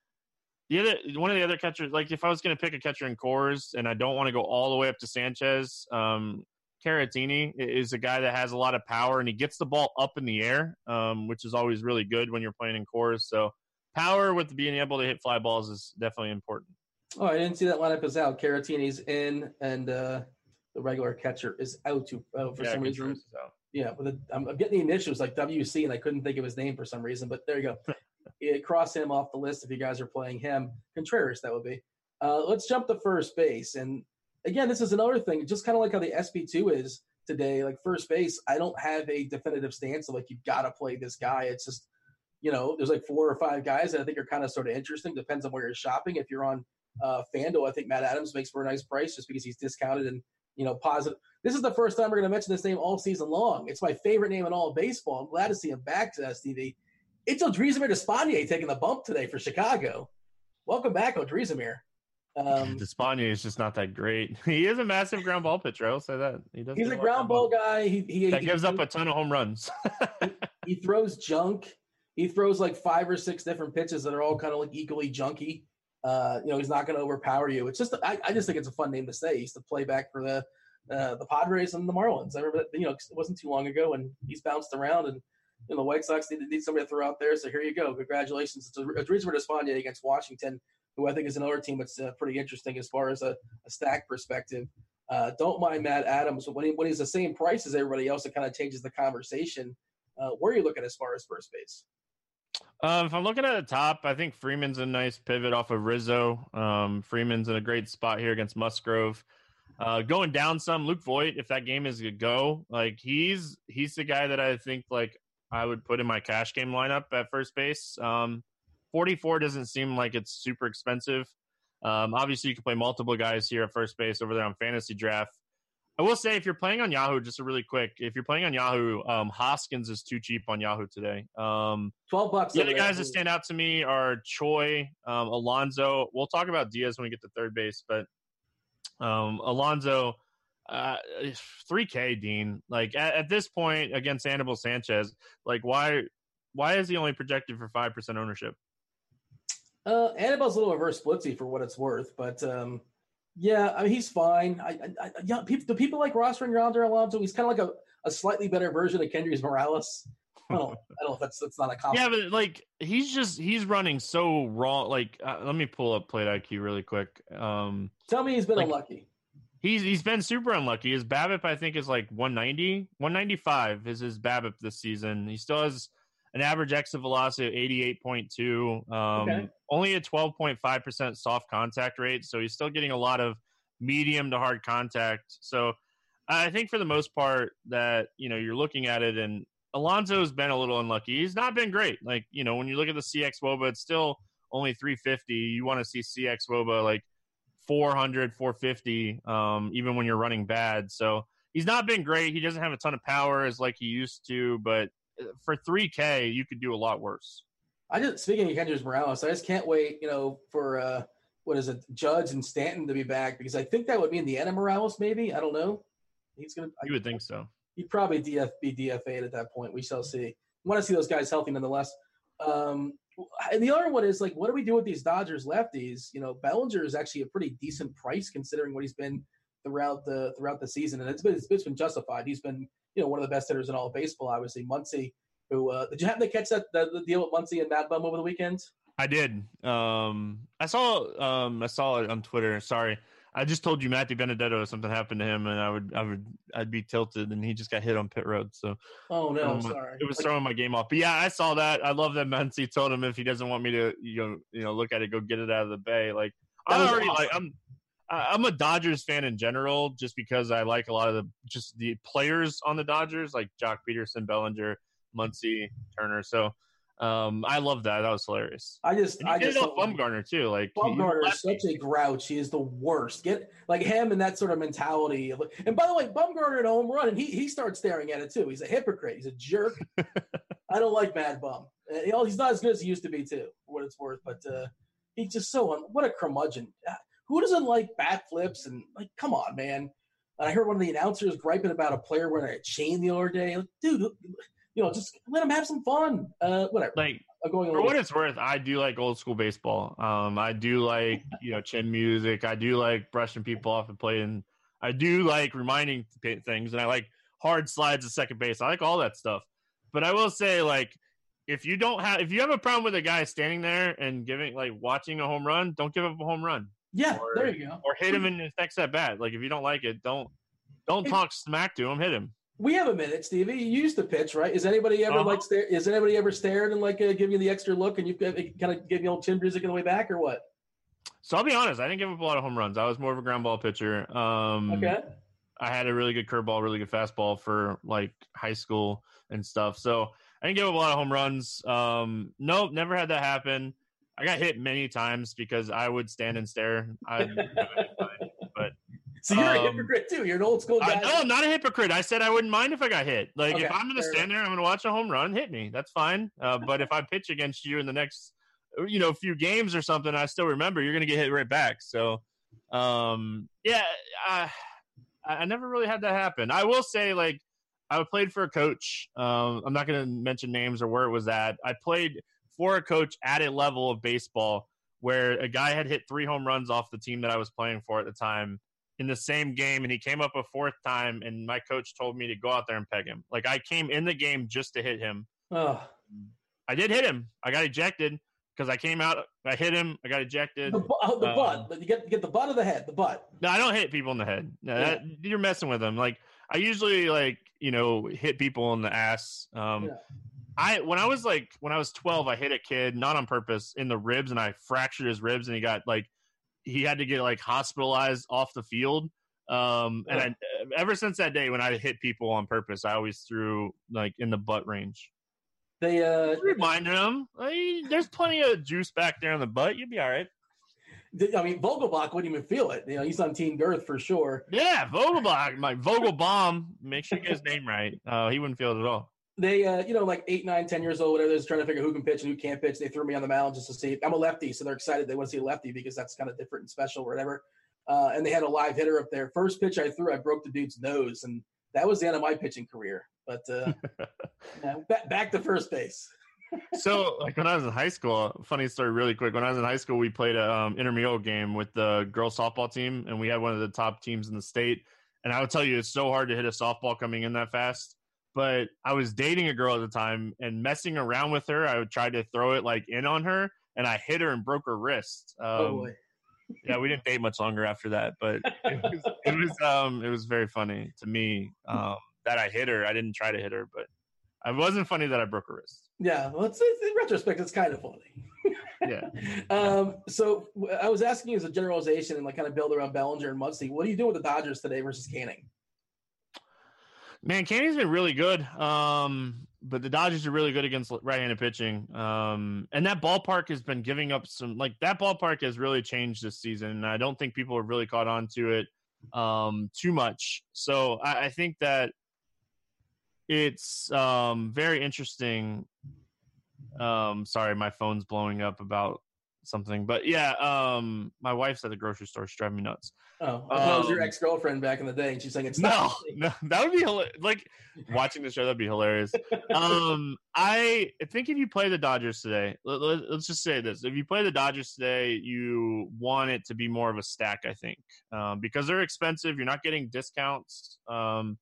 the other one of the other catchers, like if I was going to pick a catcher in Coors and I don't want to go all the way up to Sanchez, um, Caratini is a guy that has a lot of power and he gets the ball up in the air, um, which is always really good when you're playing in Coors. So power with being able to hit fly balls is definitely important. Oh, I didn't see that lineup is out. Caratini's in, and uh, the regular catcher is out to uh, for yeah, some reason. Yeah, but the, I'm, I'm, getting the initials like WC, and I couldn't think of his name for some reason. But there you go. it, cross him off the list if you guys are playing him. Contreras, that would be. Uh, let's jump to first base, and again, this is another thing, just kind of like how the SP2 is today, like first base, I don't have a definitive stance of like, you've got to play this guy. It's just, you know, there's like four or five guys that I think are kind of sort of interesting. Depends on where you're shopping. If you're on uh, FanDuel, I think Matt Adams makes for a nice price just because he's discounted and, you know, positive. This is the first time we're going to mention this name all season long. It's my favorite name in all of baseball. I'm glad to see him back to STV. It's Odrisamer Despaigne taking the bump today for Chicago. Welcome back, Odrisamer. Um, Despaigne is just not that great. He is a massive ground ball pitcher. I'll say that. He does. He's a ground ball guy. He, he that he, gives he, up a ton of home runs. he, throws junk. He throws like five or six different pitches that are all kind of like equally junky. Uh, you know, he's not going to overpower you. It's just, I, I, just think it's a fun name to say. He used to play back for the uh, the Padres and the Marlins. I remember, that, you know, it wasn't too long ago, and he's bounced around. And you know, the White Sox need, need somebody to throw out there. So here you go. Congratulations. It's a, a reason for Despaigne against Washington who I think is another team that's uh, pretty interesting as far as a, a stack perspective. Uh, don't mind Matt Adams when, he, when he's the same price as everybody else. It kind of changes the conversation. Uh, where are you looking as far as first base? Um, if I'm looking at the top, I think Freeman's a nice pivot off of Rizzo. Um, Freeman's in a great spot here against Musgrove. Uh, going down some, Luke Voit, if that game is a go, like he's he's the guy that I think like I would put in my cash game lineup at first base. Um, 44 doesn't seem like it's super expensive. Um, obviously, you can play multiple guys here at first base over there on fantasy draft. I will say, if you're playing on Yahoo, just a really quick, if you're playing on Yahoo, um, Hoskins is too cheap on Yahoo today. Um, Twelve bucks. The other guys that stand out to me are Choi, um, Alonso. We'll talk about Diaz when we get to third base, but um, Alonso, uh, 3K, Dean. Like at, at this point against Anibal Sanchez, like why why is he only projected for five percent ownership? Uh, Anibal's a little reverse splitsy for what it's worth, but um, yeah, I mean he's fine. I, I, I yeah, people, do people like Ross rostering Yonder Alonso? He's kind of like a, a slightly better version of Kendrys Morales. I don't, I don't know if that's that's not a compliment. Yeah, but like he's just he's running so wrong. Like, uh, let me pull up plate IQ really quick. Um, Tell me he's been like, unlucky. He's he's been super unlucky. His BABIP I think is like 190, 195 is his BABIP this season. He still has an average exit velocity of 88.2, um, okay. Only a 12.5% soft contact rate. So he's still getting a lot of medium to hard contact. So I think for the most part that, you know, you're looking at it and Alonso's been a little unlucky. He's not been great. Like, you know, when you look at the CX Woba, it's still only 350. You want to see CX Woba like 400, 450, um, even when you're running bad. So he's not been great. He doesn't have a ton of power as like he used to, but for 3K, you could do a lot worse. I just speaking of Kendrys Morales, I just can't wait, you know, for uh what is it, Judge and Stanton to be back because I think that would mean the end of Morales, maybe. I don't know. He's gonna. You would think so. He'd probably DF be DFA'd at that point. We shall see. want to see those guys healthy nonetheless. Um, and the other one is like, what do we do with these Dodgers lefties? You know, Bellinger is actually a pretty decent price considering what he's been throughout the throughout the season, and it's been it's been justified. He's been you know one of the best hitters in all of baseball. Obviously, Muncy. Who uh, did you happen to catch that the, the deal with Muncy and Mad Bum over the weekend? I did. Um, I saw um, I saw it on Twitter. Sorry, I just told you Matt DiBenedetto something happened to him, and I would I would I'd be tilted, and he just got hit on pit road. So oh no, um, sorry, it was like, throwing my game off. But yeah, I saw that. I love that Muncy told him if he doesn't want me to you know you know look at it, go get it out of the bay. Like I'm already awesome. like I'm I'm a Dodgers fan in general, just because I like a lot of the just the players on the Dodgers, like Joc Pederson, Bellinger, Muncy, Turner. So um, I love that. That was hilarious. I just, I just love Bumgarner too. Like Bumgarner is such a grouch. He is the worst. Get like him and that sort of mentality. And by the way, Bumgarner at home run, and he he starts staring at it too. He's a hypocrite. He's a jerk. I don't like Mad Bum. You know, he's not as good as he used to be too, for what it's worth. But uh, he's just so un- what a curmudgeon. Who doesn't like backflips and like? Come on, man. And I heard one of the announcers griping about a player wearing a chain the other day. Like, dude, you know, just let them have some fun. Uh, whatever. Like going for what it's worth, I do like old school baseball. Um, I do like you know chin music. I do like brushing people off and playing. I do like reminding things, and I like hard slides at second base. I like all that stuff. But I will say, like, if you don't have, if you have a problem with a guy standing there and giving, like, watching a home run, don't give up a home run. Yeah, or, there you go. Or hit him in his next at bat. Like if you don't like it, don't don't talk smack to him. Hit him. We have a minute, Stevie. You used to pitch, right? Is anybody ever uh-huh. like stare? Is anybody ever stared and like uh, give you the extra look and you've kind of give you old chin music on the way back, or what? So I'll be honest. I didn't give up a lot of home runs. I was more of a ground ball pitcher. Um, okay. I had a really good curveball, really good fastball for like high school and stuff. So I didn't give up a lot of home runs. Um, nope, never had that happen. I got hit many times because I would stand and stare. I, so you're um, a hypocrite too. You're an old school guy. I, no, I'm not a hypocrite. I said I wouldn't mind if I got hit. Like okay, if I'm going to stand there, I'm going to watch a home run, hit me. That's fine. Uh, but if I pitch against you in the next, you know, few games or something, I still remember you're going to get hit right back. So, um, yeah, I, I never really had that happen. I will say, like, I played for a coach. Um, I'm not going to mention names or where it was at. I played for a coach at a level of baseball where a guy had hit three home runs off the team that I was playing for at the time in the same game and he came up a fourth time and my coach told me to go out there and peg him. Like I came in the game just to hit him. Oh. I did hit him. I got ejected because I came out, I hit him, I got ejected. The, uh, the um, butt, but you get get the butt of the head, the butt. No, I don't hit people in the head. No, yeah. that, you're messing with them. Like I usually like you know hit people in the ass. Um, yeah. I when I was like when I was 12, I hit a kid not on purpose in the ribs, and I fractured his ribs, and he got like he had to get like hospitalized off the field. Um, and I, ever since that day, when I hit people on purpose, I always threw like in the butt range. They uh reminded him, there's plenty of juice back there in the butt. You'd be all right. I mean, Vogelbach wouldn't even feel it. You know, he's on Team Girth for sure. Yeah, Vogelbach, my Vogelbaum. Make sure you get his name right. Uh, he wouldn't feel it at all they, uh, you know, like eight, nine, ten years old, whatever, they're trying to figure who can pitch and who can't pitch. They threw me on the mound just to see. I'm a lefty, so they're excited. They want to see a lefty because that's kind of different and special, or whatever. Uh, and they had a live hitter up there. First pitch I threw, I broke the dude's nose, and that was the end of my pitching career. But uh, back, back to first base. so, like when I was in high school, funny story, really quick. When I was in high school, we played an um, intramural game with the girls softball team, and we had one of the top teams in the state. And I would tell you, it's so hard to hit a softball coming in that fast. But I was dating a girl at the time and messing around with her. I would try to throw it like in on her, and I hit her and broke her wrist. Um, oh yeah, we didn't date much longer after that, but it was it was, um, it was very funny to me um, that I hit her. I didn't try to hit her, but it wasn't funny that I broke her wrist. Yeah, well, it's, it's, in retrospect, it's kind of funny. Yeah. um, so I was asking you as a generalization and like kind of build around Bellinger and Muncy. What are you doing with the Dodgers today versus Canning? Man, Canning's been really good. Um, but the Dodgers are really good against right-handed pitching. Um, and that ballpark has been giving up some like that ballpark has really changed this season. And I don't think people have really caught on to it um too much. So I, I think that it's um very interesting. Um sorry, my phone's blowing up about something. But yeah, um my wife's at the grocery store, she's driving me nuts. Oh, I thought was your Um, ex girlfriend back in the day, and she's saying it's No, no, that would be hilarious. Like watching the show, that'd be hilarious. Um, I think if you play the Dodgers today, let, let, us just say this: if you play the Dodgers today, you want it to be more of a stack. I think um, because they're expensive, you're not getting discounts. Um,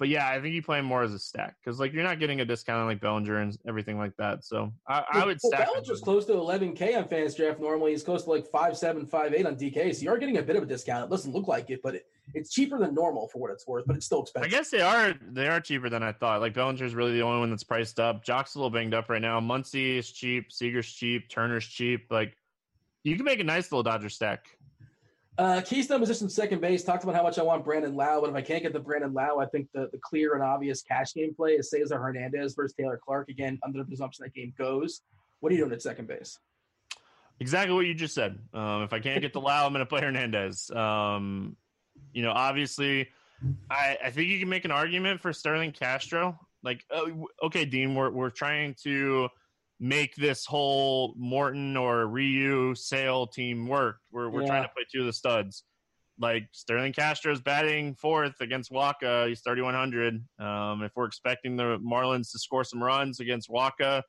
but yeah, I think you play them more as a stack because like you're not getting a discount on like Bellinger and everything like that. So I, I would well, stack. Bellinger's close to 11K on Fans Draft. Normally, he's close to like five seven, five eight on DK. So you are getting a bit of a discount. It doesn't look like it, but it, it's cheaper than normal for what it's worth. But it's still expensive. I guess they are they are cheaper than I thought. Like Bellinger's really the only one that's priced up. Joc's a little banged up right now. Muncy is cheap. Seager's cheap. Turner's cheap. Like you can make a nice little Dodger stack. Uh, Keystone position second base. Talked about how much I want Brandon Lowe, but if I can't get the Brandon Lowe, I think the, the clear and obvious cash game play is Cesar Hernandez versus Taylor Clarke. Again, under the presumption that game goes. What are you doing at second base? Exactly what you just said. Um, if I can't get the Lowe, I'm going to play Hernandez. Um, you know, obviously, I, I think you can make an argument for Starlin Castro. Like, uh, okay, Dean, we're we're trying to make this whole Morton or Ryu Sale team work. We're we're trying to play two of the studs. Like Starlin Castro's batting fourth against Wacha. He's 3,100. Um, if we're expecting the Marlins to score some runs against Wacha,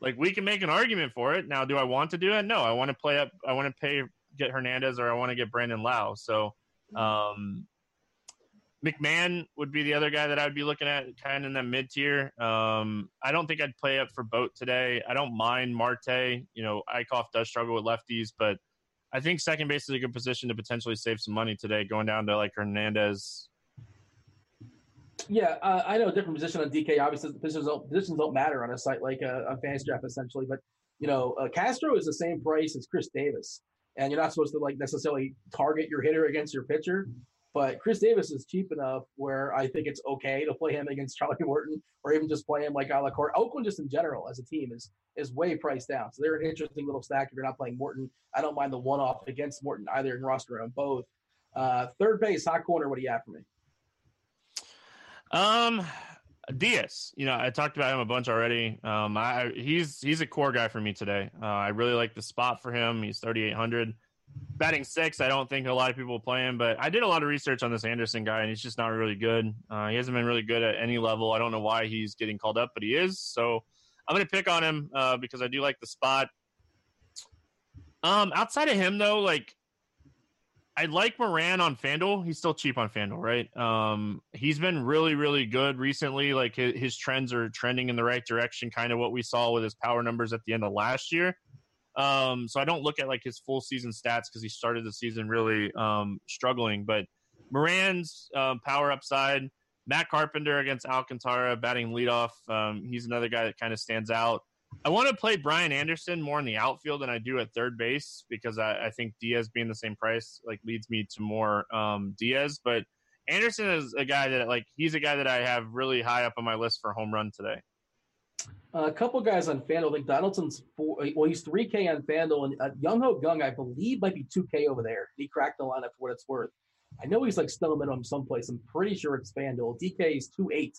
like we can make an argument for it. Now, do I want to do it? No, I want to play up. I want to pay get Hernandez or I want to get Brandon Lowe. So, um, McMahon would be the other guy that I would be looking at, kind of in that mid tier. Um, I don't think I'd play up for Bote today. I don't mind Marte. You know, Eickhoff does struggle with lefties, but I think second base is a good position to potentially save some money today, going down to like Hernandez. Yeah, uh, I know a different position on DK. Obviously, positions don't, positions don't matter on a site like a, on Fantasy Draft, essentially. But you know, uh, Castro is the same price as Chris Davis, and you're not supposed to like necessarily target your hitter against your pitcher. But Chris Davis is cheap enough where I think it's okay to play him against Charlie Morton, or even just play him like a la carte. Oakland, just in general, as a team, is is way priced down. So they're an interesting little stack if you're not playing Morton. I don't mind the one off against Morton either in roster on both. Uh, third base, hot corner. What do you have for me? Um, Diaz. You know, I talked about him a bunch already. Um, I he's he's a core guy for me today. Uh, I really like the spot for him. He's 3,800. Batting six, I don't think a lot of people play him, but I did a lot of research on this Anderson guy, and he's just not really good. Uh, he hasn't been really good at any level. I don't know why he's getting called up, but he is. So I'm going to pick on him uh, because I do like the spot. Um, outside of him, though, like I like Moran on Fanduel. He's still cheap on Fanduel, right? Um, he's been really, really good recently. Like his, his trends are trending in the right direction, kind of what we saw with his power numbers at the end of last year. Um, so I don't look at like his full season stats because he started the season really um, struggling. But Moran's um, power upside, Matt Carpenter against Alcantara batting leadoff. Um, he's another guy that kind of stands out. I want to play Brian Anderson more in the outfield than I do at third base because I, I think Diaz being the same price like leads me to more um, Diaz. But Anderson is a guy that like he's a guy that I have really high up on my list for home run today. A couple guys on FanDuel. I think Donaldson's four. Well, he's three K on FanDuel, and uh, Jung Ho Kang, I believe, might be two K over there. He cracked the lineup for what it's worth. I know he's like still minimum someplace. I'm pretty sure it's FanDuel. DK is two eight.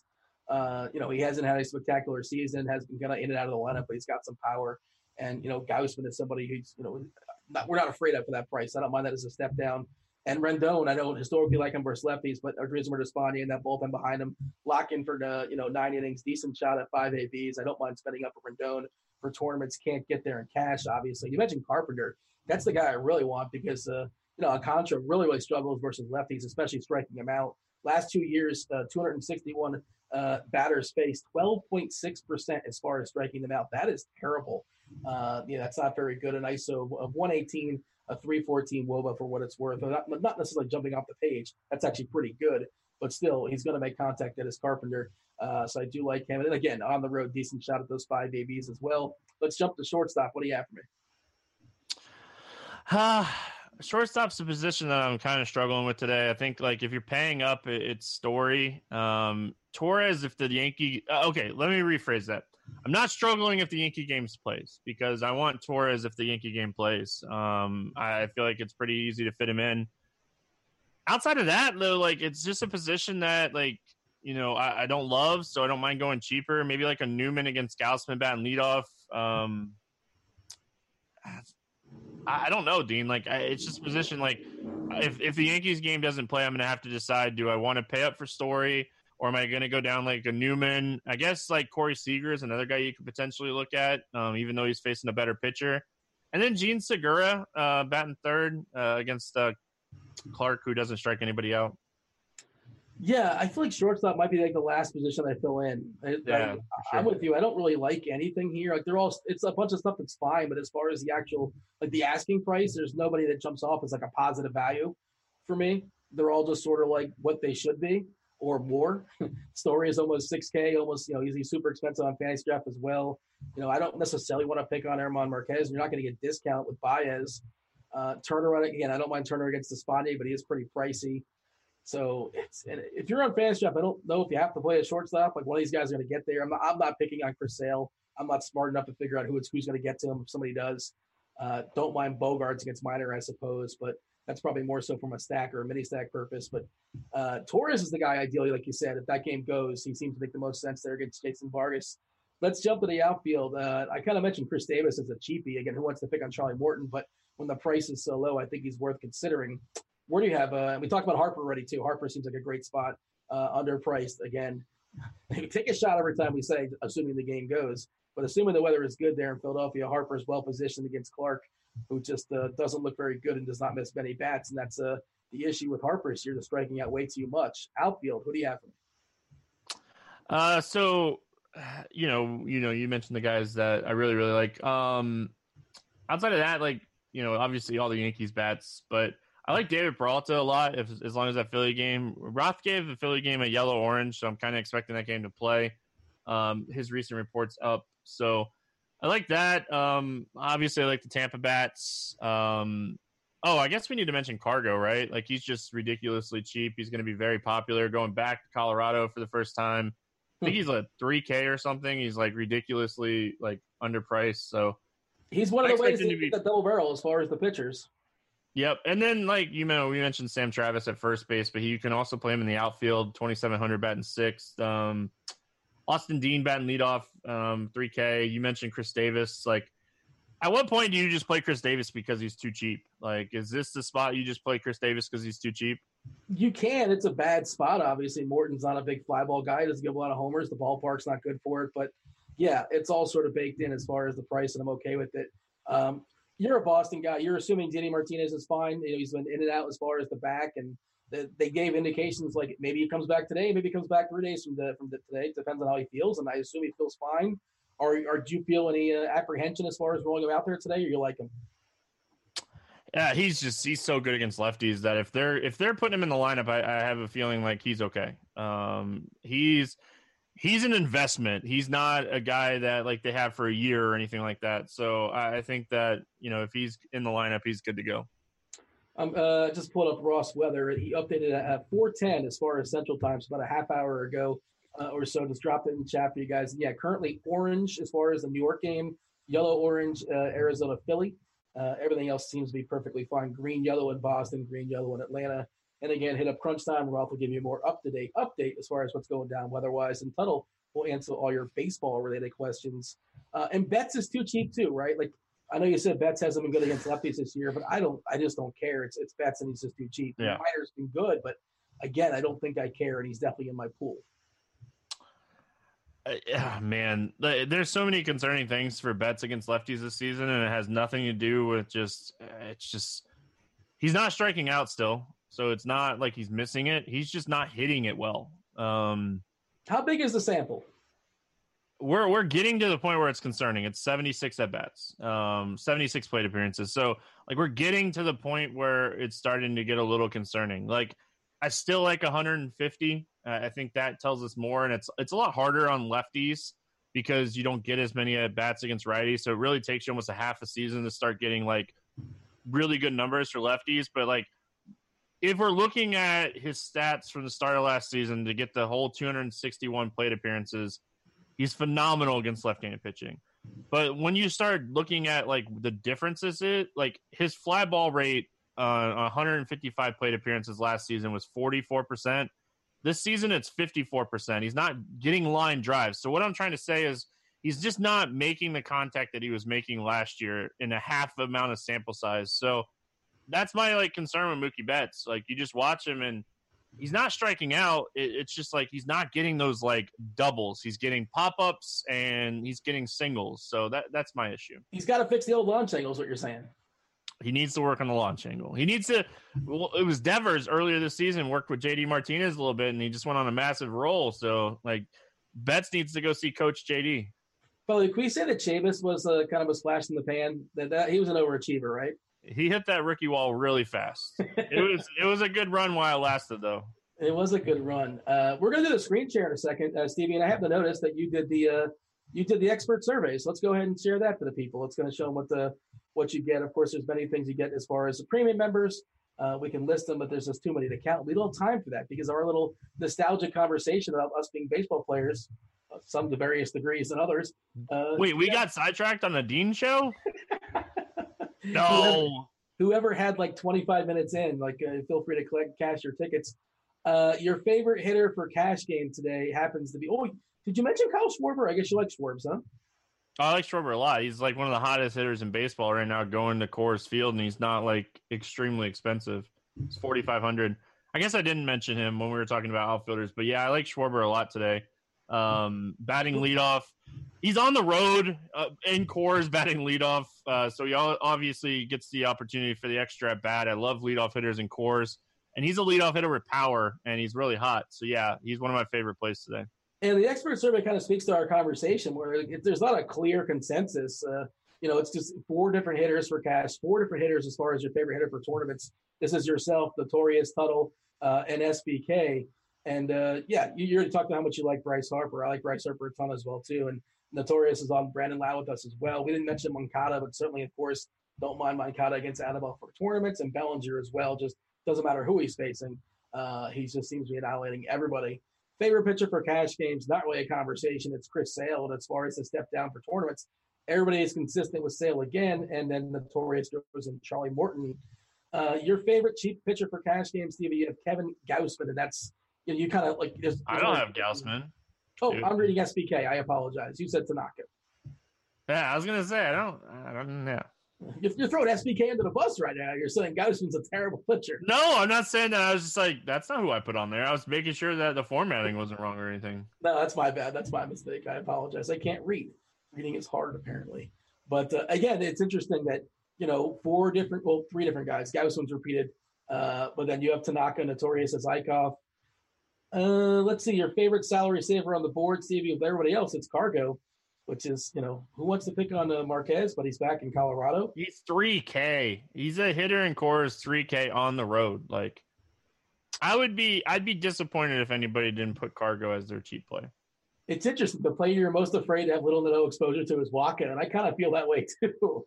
Uh, you know, he hasn't had a spectacular season. Has been kind of in and out of the lineup, but he's got some power. And you know, Gausman is somebody who's you know, not, we're not afraid of for that price. I don't mind that as a step down. And Rendon, I know historically like him versus lefties, but Drismer Despaigne and that bullpen behind him, lock in for the you know nine innings, decent shot at five ABs. I don't mind spending up for Rendon for tournaments. Can't get there in cash, obviously. You mentioned Carpenter. That's the guy I really want because uh, you know Alcantara really really struggles versus lefties, especially striking him out. Last two years, uh, 261 uh, batters faced, 12.6% as far as striking them out. That is terrible. Uh, yeah, that's not very good. An ISO of 118 a 314 Woba for what it's worth. Not, not necessarily jumping off the page. That's actually pretty good, but still, he's going to make contact at his Carpenter. Uh, so I do like him. And again, on the road, decent shot at those five ABs as well. Let's jump to shortstop. What do you have for me? Uh, shortstop's a position that I'm kind of struggling with today. I think like if you're paying up, it's Story. Um, Torres, if the Yankee, uh, okay, let me rephrase that. I'm not struggling if the Yankee games plays because I want Torres if the Yankee game plays. Um, I feel like it's pretty easy to fit him in. Outside of that, though, like it's just a position that like you know I, I don't love, so I don't mind going cheaper. Maybe like a Newman against Gausman bat leadoff. Um, I, I don't know, Dean. Like I, it's just position like if if the Yankees game doesn't play, I'm gonna have to decide: do I want to pay up for Story? Or am I going to go down like a Newman? I guess like Corey Seager is another guy you could potentially look at, um, even though he's facing a better pitcher. And then Jean Segura, uh, batting third uh, against uh, Clarke, who doesn't strike anybody out. Yeah, I feel like shortstop might be like the last position I fill in. I, yeah, I, am with you. I don't really like anything here. Like they're all, it's a bunch of stuff that's fine, but as far as the actual, like the asking price, there's nobody that jumps off as like a positive value for me. They're all just sort of like what they should be or more. Story is almost 6K, almost, you know, he's super expensive on fantasy draft as well. You know, I don't necessarily want to pick on German Marquez. You're not going to get discount with Baez. Uh, Turner, again, I don't mind Turner against Despaigne, but he is pretty pricey. So if you're on fantasy draft, I don't know if you have to play a shortstop. Like one of these guys are going to get there. I'm not, I'm not picking on Chris Sale. I'm not smart enough to figure out who it's who's going to get to him. If somebody does, uh, don't mind Bogaerts against Minor, I suppose. But that's probably more so from a stack or a mini stack purpose. But uh, Torres is the guy, ideally, like you said. If that game goes, he seems to make the most sense there against Jason Vargas. Let's jump to the outfield. Uh, I kind of mentioned Chris Davis as a cheapie. Again, who wants to pick on Charlie Morton? But when the price is so low, I think he's worth considering. Where do you have? Uh, we talked about Harper already, too. Harper seems like a great spot, uh, underpriced. Again, take a shot every time we say, assuming the game goes. But assuming the weather is good there in Philadelphia, Harper is well positioned against Clarke who just uh, doesn't look very good and does not miss many bats. And that's uh, the issue with Harper this year, just striking out way too much. Outfield, who do you have for me? Uh, so, you know, you know, you mentioned the guys that I really, really like. Um, outside of that, like, you know, obviously all the Yankees bats, but I like David Peralta a lot. If as long as that Philly game, Roth gave the Philly game a yellow orange, so I'm kind of expecting that game to play. Um, his recent reports up, so I like that. Um, obviously, I like the Tampa bats. Um, oh, I guess we need to mention Cargo, right? Like he's just ridiculously cheap. He's going to be very popular. Going back to Colorado for the first time. I think he's like three K or something. He's like ridiculously like underpriced. So he's one of the ways to be the double barrel as far as the pitchers. Yep, and then like you know we mentioned Sam Travis at first base, but he, you can also play him in the outfield, twenty seven hundred batting sixth. Um, Austin Dean batting leadoff, um, 3K. You mentioned Chris Davis. Like, at what point do you just play Chris Davis because he's too cheap? Like, is this the spot you just play Chris Davis because he's too cheap? You can. It's a bad spot, obviously. Morton's not a big fly ball guy. He doesn't give a lot of homers. The ballpark's not good for it. But yeah, it's all sort of baked in as far as the price, and I'm okay with it. Um, you're a Boston guy. You're assuming Danny Martinez is fine. You know, he's been in and out as far as the back and they gave indications like maybe he comes back today, maybe he comes back three days from the from the, today. It depends on how he feels, and I assume he feels fine. Or, or do you feel any uh, apprehension as far as rolling him out there today, or you like him? Yeah, he's just he's so good against lefties that if they're if they're putting him in the lineup, I, I have a feeling like he's okay. Um, he's he's an investment. He's not a guy that like they have for a year or anything like that. So I, I think that you know if he's in the lineup, he's good to go. I'm uh, just pulled up Roth Weather. He updated at 4:10 as far as Central Time, so about a half hour ago uh, or so. Just dropped it in chat for you guys. Yeah, currently orange as far as the New York game, yellow, orange, uh, Arizona, Philly. Uh, everything else seems to be perfectly fine. Green, yellow in Boston, green, yellow in Atlanta. And again, hit up crunch time. Ralph will give you a more up to date update as far as what's going down weather wise. And Tuttle will answer all your baseball related questions. Uh, and bets is too cheap too, right? Like I know you said Betts hasn't been good against lefties this year, but I don't. I just don't care. It's it's Betts and he's just too cheap. Yeah. Minor's been good, but again, I don't think I care, and he's definitely in my pool. Uh, yeah, man, there's so many concerning things for Betts against lefties this season, and it has nothing to do with just. uh, It's just he's not striking out still, so it's not like he's missing it. He's just not hitting it well. Um, How big is the sample? We're we're getting to the point where it's concerning. It's 76 at bats, um, 76 plate appearances. So like we're getting to the point where it's starting to get a little concerning. Like I still like 150. Uh, I think that tells us more, and it's it's a lot harder on lefties because you don't get as many at bats against righties. So it really takes you almost a half a season to start getting like really good numbers for lefties. But like if we're looking at his stats from the start of last season to get the whole 261 plate appearances, he's phenomenal against left-handed pitching. But when you start looking at like the differences, it like his fly ball rate uh, on 155 plate appearances last season was 44 percent. This season it's 54 percent. He's not getting line drives. So what I'm trying to say is he's just not making the contact that he was making last year in a half amount of sample size. So that's my like concern with Mookie Betts. Like you just watch him and he's not striking out. It, it's just like he's not getting those like doubles. He's getting pop ups and he's getting singles. So that that's my issue. He's got to fix the old launch angle. Is what you're saying? He needs to work on the launch angle. He needs to. Well, it was Devers earlier this season worked with JD Martinez a little bit, and he just went on a massive roll. So like Betts needs to go see Coach JD. But like, can we say that Chavis was uh, kind of a splash in the pan? That, that he was an overachiever, right? He hit that rookie wall really fast. it was it was a good run while it lasted though. It was a good run. Uh, we're going to do the screen share in a second, uh, Stevie, and I have to notice that you did the uh, you did the expert survey. So let's go ahead and share that for the people. It's going to show them what the what you get. Of course, there's many things you get as far as the premium members. Uh, we can list them, but there's just too many to count. We don't have time for that because our little nostalgic conversation about us being baseball players, uh, some to various degrees than others. Uh, Wait, we got sidetracked on the Dean show? No. whoever had like 25 minutes in, like uh, feel free to collect cash your tickets. Uh, your favorite hitter for cash game today happens to be. Oh, did you mention Kyle Schwarber? I guess you like Schwarbs, huh? I like Schwarber a lot. He's like one of the hottest hitters in baseball right now, going to Coors Field, and he's not like extremely expensive. It's forty five hundred. I guess I didn't mention him when we were talking about outfielders, but yeah, I like Schwarber a lot today. Um, batting leadoff, he's on the road uh, in Coors batting leadoff, uh, so he obviously gets the opportunity for the extra at bat. I love leadoff hitters in Coors, and he's a leadoff hitter with power, and he's really hot. So yeah, he's one of my favorite plays today. And the expert survey kind of speaks to our conversation where there's not a clear consensus. Uh, you know, it's just four different hitters for cash, four different hitters as far as your favorite hitter for tournaments. This is yourself, Notorious, Tuttle, uh, and SBK. And uh, yeah, you, you already talked about how much you like Bryce Harper. I like Bryce Harper a ton as well too. And Notorious is on Brandon Lowe with us as well. We didn't mention Moncada, but certainly, of course, don't mind Moncada against Anibal for tournaments and Bellinger as well. Just doesn't matter who he's facing. Uh, he just seems to be annihilating everybody. Favorite pitcher for cash games, not really a conversation. It's Chris Sale. And as far as the step down for tournaments, everybody is consistent with Sale again. And then Notorious goes in Charlie Morton. Uh, your favorite cheap pitcher for cash games, Stevie, you have Kevin Gausman, and that's you, know, you kind of like. There's, I don't have Gausman. Oh, dude. I'm reading SBK. I apologize. You said Tanaka. Yeah, I was gonna say I don't. I don't. know. You're, you're throwing SBK under the bus right now. You're saying Gausman's a terrible pitcher. No, I'm not saying that. I was just like, that's not who I put on there. I was making sure that the formatting wasn't wrong or anything. No, that's my bad. That's my mistake. I apologize. I can't read. Reading is hard, apparently. But uh, again, it's interesting that you know four different, well, three different guys. Gausman's repeated, uh, but then you have Tanaka, Notorious as Eickhoff. Uh, let's see your favorite salary saver on the board, Stevie. With everybody else, it's Cargo, which is you know who wants to pick on uh, Marquez, but he's back in Colorado. He's 3K. He's a hitter in Coors 3K on the road. Like, I would be, I'd be disappointed if anybody didn't put Cargo as their cheap play. It's interesting. The player you're most afraid to have little to no exposure to is Wacha, and I kind of feel that way too.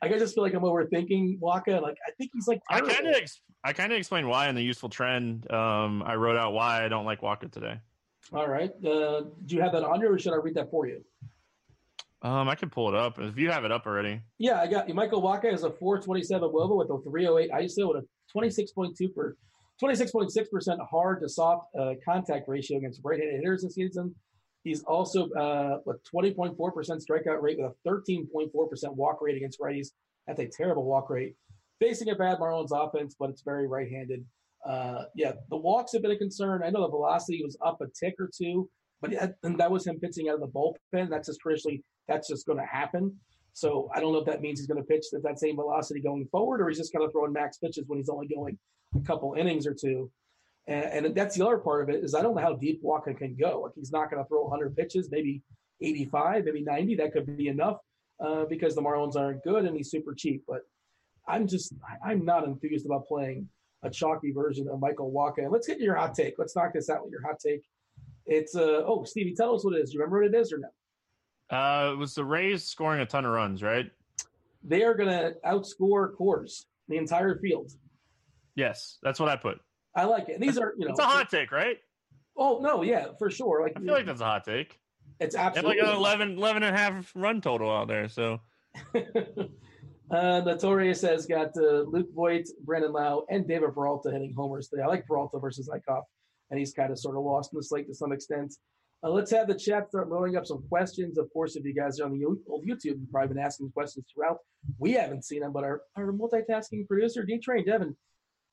I just feel like I'm overthinking Wacha. Like I think he's like I kind of, ex- I kind of explained why in the useful trend. Um, I wrote out why I don't like Wacha today. All right. Uh, do you have that on you, or should I read that for you? Um, I can pull it up if you have it up already. Yeah, I got you. Michael Wacha is a 427 WOBA with a 308 ISO and a 26.2 per 26.6 percent hard to soft uh, contact ratio against right-handed hitters this season. He's also uh, a 20.4% strikeout rate with a 13.4% walk rate against righties. That's a terrible walk rate. Facing a bad Marlins offense, but it's very right-handed. Uh, yeah, the walks have been a concern. I know the velocity was up a tick or two, but that, that was him pitching out of the bullpen. That's just traditionally that's just going to happen. So I don't know if that means he's going to pitch at that same velocity going forward, or he's just going to throwing max pitches when he's only going a couple innings or two. And, and, that's the other part of it is I don't know how deep Wacha can go. Like he's not going to throw 100 pitches, maybe 85, maybe 90. That could be enough uh, because the Marlins aren't good and he's super cheap. But I'm just I'm not enthused about playing a chalky version of Michael Wacha. And let's get your hot take. Let's knock this out with your hot take. It's uh oh Stevie, tell us what it is. You remember what it is or no? Uh, it was the Rays scoring a ton of runs, right? They are going to outscore Coors the entire field. Yes, that's what I put. I like it. And these are you know it's a hot take, right? Oh no, yeah, for sure. Like I feel like that's a hot take. It's absolutely like an 11, 11 and a half run total out there. So. Uh, Notorious has got uh, Luke Voit, Brandon Lowe, and David Peralta hitting homers today. I like Peralta versus Eickhoff, and he's kind of sort of lost in the slate to some extent. Uh, let's have the chat start loading up some questions. Of course, if you guys are on the old YouTube, you've probably been asking questions throughout. We haven't seen them, but our, our multitasking producer, D Train Devin,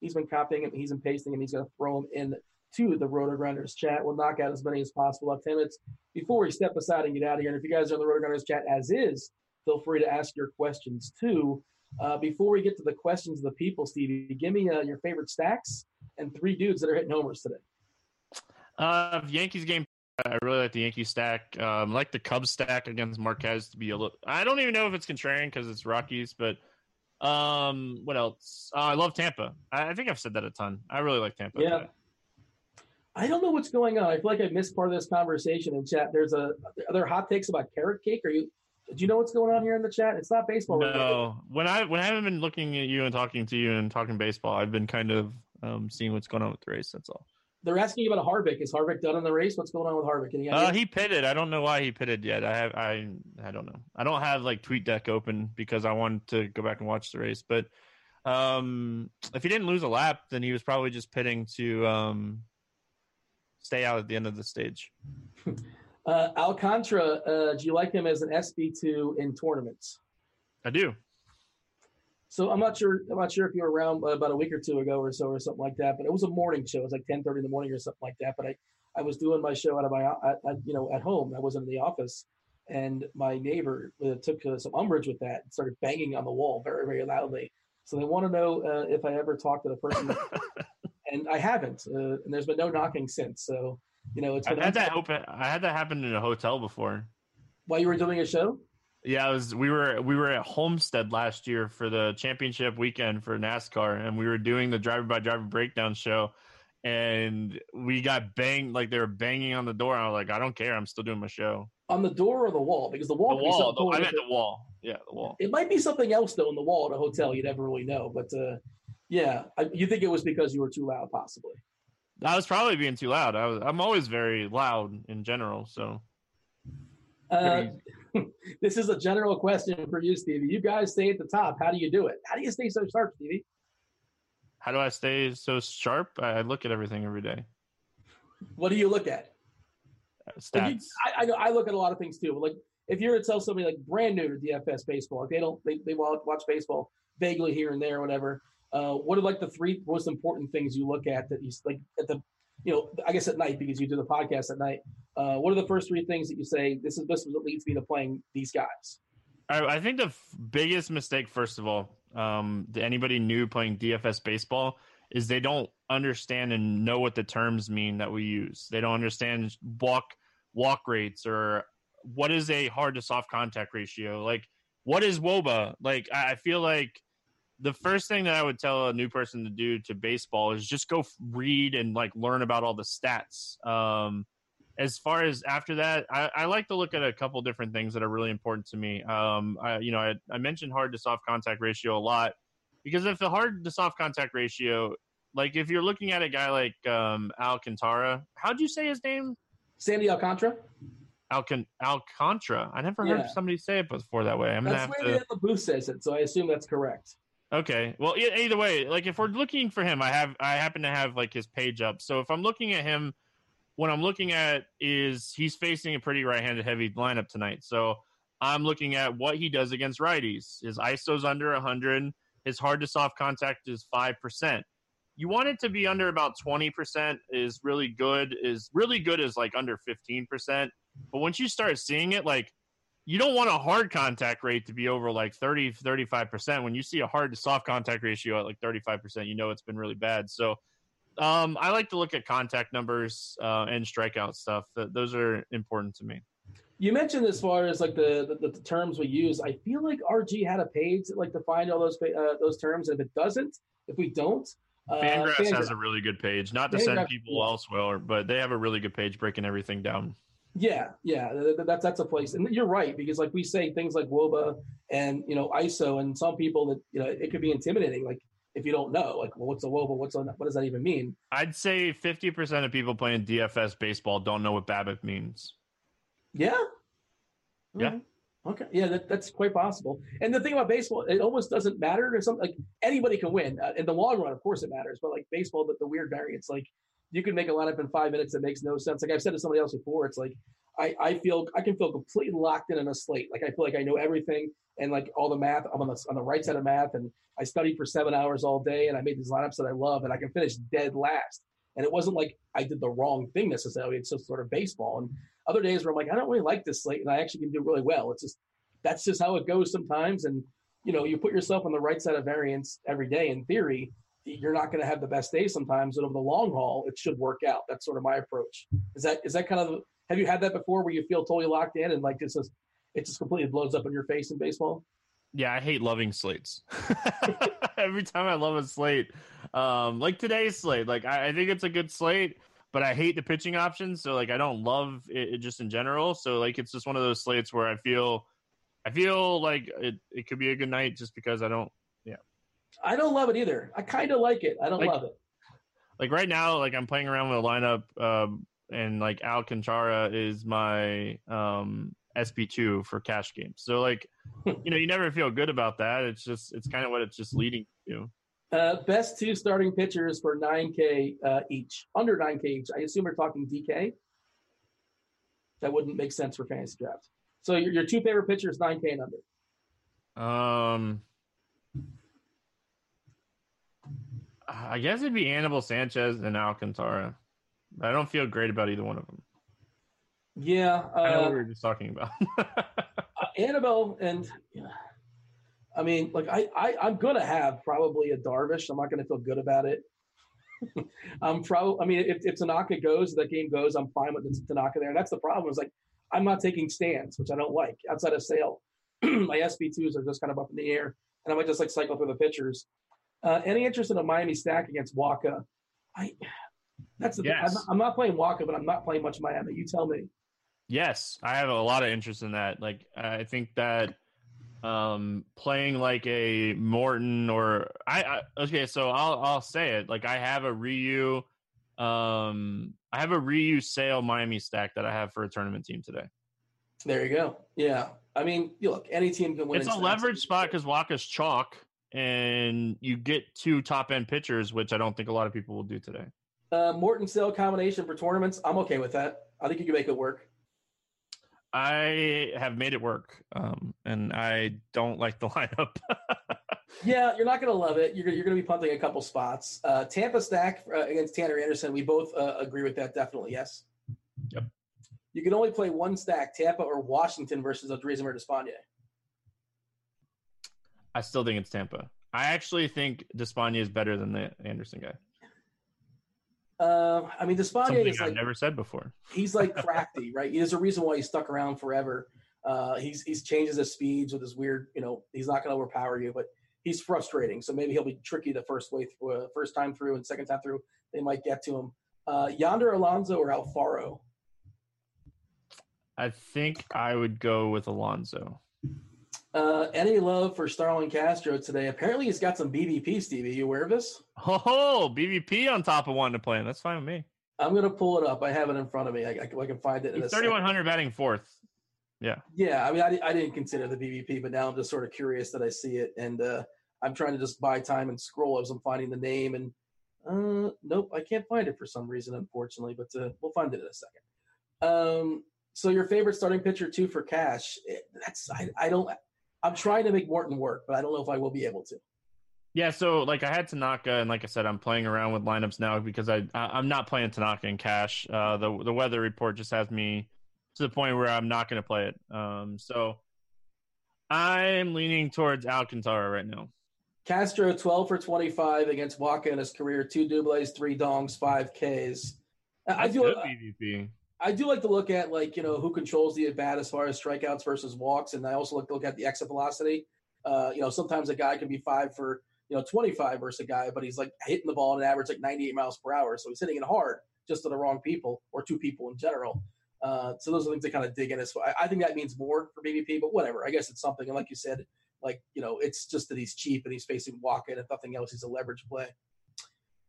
he's been copying and he's been pasting and he's going to throw them in to the Roto Grinders chat. We'll knock out as many as possible. 10 minutes before we step aside and get out of here. And if you guys are in the Roto Grinders chat as is, feel free to ask your questions too. Uh, before we get to the questions of the people, Stevie, give me uh, your favorite stacks and three dudes that are hitting homers today. Uh, Yankees game. I really like the Yankee stack. Um, like the Cubs stack against Marquez to be a little. I don't even know if it's contrarian because it's Rockies, but um, what else? Uh, I love Tampa. I, I, think I've said that a ton. I really like Tampa. Yeah. Today. I don't know what's going on. I feel like I missed part of this conversation in chat. There's a other hot takes about carrot cake. Are you do you know what's going on here in the chat? It's not baseball. No, related. when I when I haven't been looking at you and talking to you and talking baseball, I've been kind of um, seeing what's going on with the race. That's all. They're asking you about Harvick. Is Harvick done in the race? What's going on with Harvick? Uh, he pitted. I don't know why he pitted yet. I have I I don't know. I don't have like TweetDeck open because I wanted to go back and watch the race. But um, if he didn't lose a lap, then he was probably just pitting to um, stay out at the end of the stage. Uh, Alcantara, uh, do you like him as an SP2 in tournaments? I do. So I'm not sure. I'm not sure if you were around about a week or two ago or so or something like that. But it was a morning show. It was like 10:30 in the morning or something like that. But I, I was doing my show out of my, I, I, you know, at home. I wasn't in the office, and my neighbor uh, took uh, some umbrage with that and started banging on the wall very, very loudly. So they want to know uh, if I ever talked to the person, and I haven't. Uh, and there's been no knocking since. So you know, it's I had that open. I had that happen in a hotel before. While you were doing a show? Yeah, it was. We were we were at Homestead last year for the championship weekend for NASCAR, and we were doing the driver by driver breakdown show, and we got banged like they were banging on the door. I was like, I don't care. I'm still doing my show. On the door or the wall? Because the wall. The wall. The, I meant the wall. Yeah, the wall. It might be something else though in the wall at a hotel. You never really know, but uh, yeah, I, you think it was because you were too loud, possibly. I was probably being too loud. I was. I'm always very loud in general. So. Uh, this is a general question for you, Stevie. You guys stay at the top. How do you do it? How do you stay so sharp, Stevie? How do I stay so sharp? I look at everything every day. What do you look at? Uh, stats. You, I, I, I look at a lot of things too. Like if you're to tell somebody like brand new to DFS baseball, like they don't they, they watch baseball vaguely here and there, or whatever. Uh, what are like the three most important things you look at that you like at the, you know, I guess at night because you do the podcast at night. Uh, what are the first three things that you say this is this is what leads me to playing these guys? I, I think the f- biggest mistake, first of all, um, to anybody new playing DFS baseball, is they don't understand and know what the terms mean that we use. They don't understand walk walk rates or what is a hard to soft contact ratio. Like what is WOBA? Like I feel like the first thing that I would tell a new person to do to baseball is just go read and like learn about all the stats. Um, as far as after that, I, I, like to look at a couple different things that are really important to me. Um, I, you know, I, I, mentioned hard to soft contact ratio a lot because if the hard to soft contact ratio, like if you're looking at a guy like um, Alcantara, how'd you say his name? Sandy Alcantara. Alcan- Alcantara. I never heard yeah. somebody say it before that way. I'm that's gonna have to... the booth says it, so I assume that's correct. Okay. Well, either way, like if we're looking for him, I have I happen to have like his page up. So if I'm looking at him, what I'm looking at is he's facing a pretty right-handed heavy lineup tonight. So I'm looking at what he does against righties. His ISO's under 100. His hard to soft contact is five percent. You want it to be under about 20% is really good. Is really good is like under 15%. But once you start seeing it, like you don't want a hard contact rate to be over like 30 35% when you see a hard to soft contact ratio at like 35% you know it's been really bad. So um, i like to look at contact numbers uh, and strikeout stuff. Those are important to me. You mentioned as far as like the, the, the terms we use. I feel like rg had a page that like to find all those uh, those terms. And if it doesn't if we don't uh, Fangraphs, Fangraphs. has a really good page. Not to Fangraphs, send people elsewhere, but they have a really good page breaking everything down. Yeah, yeah, that's that's a place, and you're right because like we say things like WOBA and you know ISO, and some people that you know it could be intimidating. Like if you don't know, like well, what's a WOBA? What's a what does that even mean? I'd say fifty percent of people playing DFS baseball don't know what BABIP means. Yeah. Yeah. Okay. Yeah, that, that's quite possible. And the thing about baseball, it almost doesn't matter. Or something like anybody can win uh, in the long run. Of course, it matters. But like baseball, the, the weird variance, like you can make a lineup in five minutes that makes no sense. Like I've said to somebody else before, it's like I, I feel I can feel completely locked in in a slate. Like I feel like I know everything and like all the math. I'm on the on the right side of math, and I studied for seven hours all day, and I made these lineups that I love, and I can finish dead last. And it wasn't like I did the wrong thing necessarily. It's just sort of baseball. And other days where I'm like, I don't really like this slate, and I actually can do really well. It's just that's just how it goes sometimes. And you know, you put yourself on the right side of variance every day. In theory, you're not going to have the best day sometimes, but over the long haul, it should work out. That's sort of my approach. Is that is that kind of have you had that before where you feel totally locked in and like is it just completely blows up in your face in baseball? Yeah, I hate loving slates. Every time I love a slate, um, like today's slate, like I, I, think it's a good slate, but I hate the pitching options. So like I don't love it, it just in general. So like it's just one of those slates where I feel, I feel like it, it could be a good night just because I don't I don't love it either. I kind of like it. I don't like, love it. Like right now, like I'm playing around with a lineup, um, and like Alcantara is my um, SP2 for cash games. So like, you know, you never feel good about that. It's just it's kind of what it's just leading to. Uh, best two starting pitchers for 9K uh, each, under 9K each. I assume we're talking DK. That wouldn't make sense for fantasy draft. So your, your two favorite pitchers, 9K and under. Um, I guess it'd be Anibal Sanchez and Alcantara. But I don't feel great about either one of them. Yeah, uh, I know what we were just talking about. uh, Anibal and I mean, like I, I I'm gonna have probably a Darvish. I'm not gonna feel good about it. I'm probably. I mean, if, if Tanaka goes, that game goes. I'm fine with Tanaka there. And that's the problem. Is like I'm not taking stands, which I don't like. Outside of Sale, my SP twos are just kind of up in the air, and I might just like cycle through the pitchers. Uh, any interest in a Miami stack against Wacha? I that's the yes. I'm, not, I'm, not, playing Wacha, but I'm not playing much Miami. You tell me. Yes, I have a lot of interest in that. Like I think that um playing like a Morton or I, I okay, so I'll I'll say it. Like I have a Ryu um I have a Ryu sale Miami stack that I have for a tournament team today. There you go. Yeah. I mean, look, any team can win. It's a leverage spot because Wacha's chalk and you get two top end pitchers, which I don't think a lot of people will do today. Uh, Morton Sale combination for tournaments, I'm okay with that. I think you can make it work. I have made it work, um, and I don't like the lineup. yeah, you're not going to love it. You're, you're going to be punting a couple spots. Uh, Tampa stack uh, against Tanner Anderson. We both uh, agree with that. Definitely, yes. Yep. You can only play one stack: Tampa or Washington versus Odrisamer Despaigne. I still think it's Tampa. I actually think Despaigne is better than the Anderson guy. Uh, I mean, Despaigne Something is I've like never said before. he's like crafty, right? There's a reason why he's stuck around forever. Uh, he's he's changes his speeds with his weird, you know, he's not going to overpower you, but he's frustrating. So maybe he'll be tricky the first way, through, uh, first time through, and second time through, they might get to him. Uh, Yonder Alonso or Alfaro? I think I would go with Alonso. Uh, any love for Starlin Castro today? Apparently, he's got some BVP. Stevie, you aware of this? Oh, BVP on top of one to play. That's fine with me. I'm gonna pull it up. I have it in front of me. I, I, I can find it. He's 3100 batting fourth. Yeah. Yeah. I mean, I, I didn't consider the BVP, but now I'm just sort of curious that I see it, and uh, I'm trying to just buy time and scroll as I'm finding the name. And Uh, nope, I can't find it for some reason, unfortunately, but uh, we'll find it in a second. Um, so your favorite starting pitcher too for cash? It, that's I, I don't. I'm trying to make Morton work, but I don't know if I will be able to. Yeah, so like I had Tanaka, and like I said, I'm playing around with lineups now because I, I am not playing Tanaka in cash. Uh, the the weather report just has me to the point where I'm not going to play it. Um, so I'm leaning towards Alcantara right now. Castro 12 for 25 against Wacha in his career, two doubles, three dongs, five Ks. That's I do. good BvP. I do like to look at like you know who controls the at bat as far as strikeouts versus walks, and I also like to look at the exit velocity. Uh, you know, sometimes a guy can be five for you know 25 versus a guy, but he's like hitting the ball on an average like 98 miles per hour, so he's hitting it hard just to the wrong people or two people in general. Uh, so those are things to kind of dig in. As I, I think that means more for BvP, but whatever. I guess it's something. And like you said, like you know, it's just that he's cheap and he's facing Wacha, and if nothing else, he's a leverage play.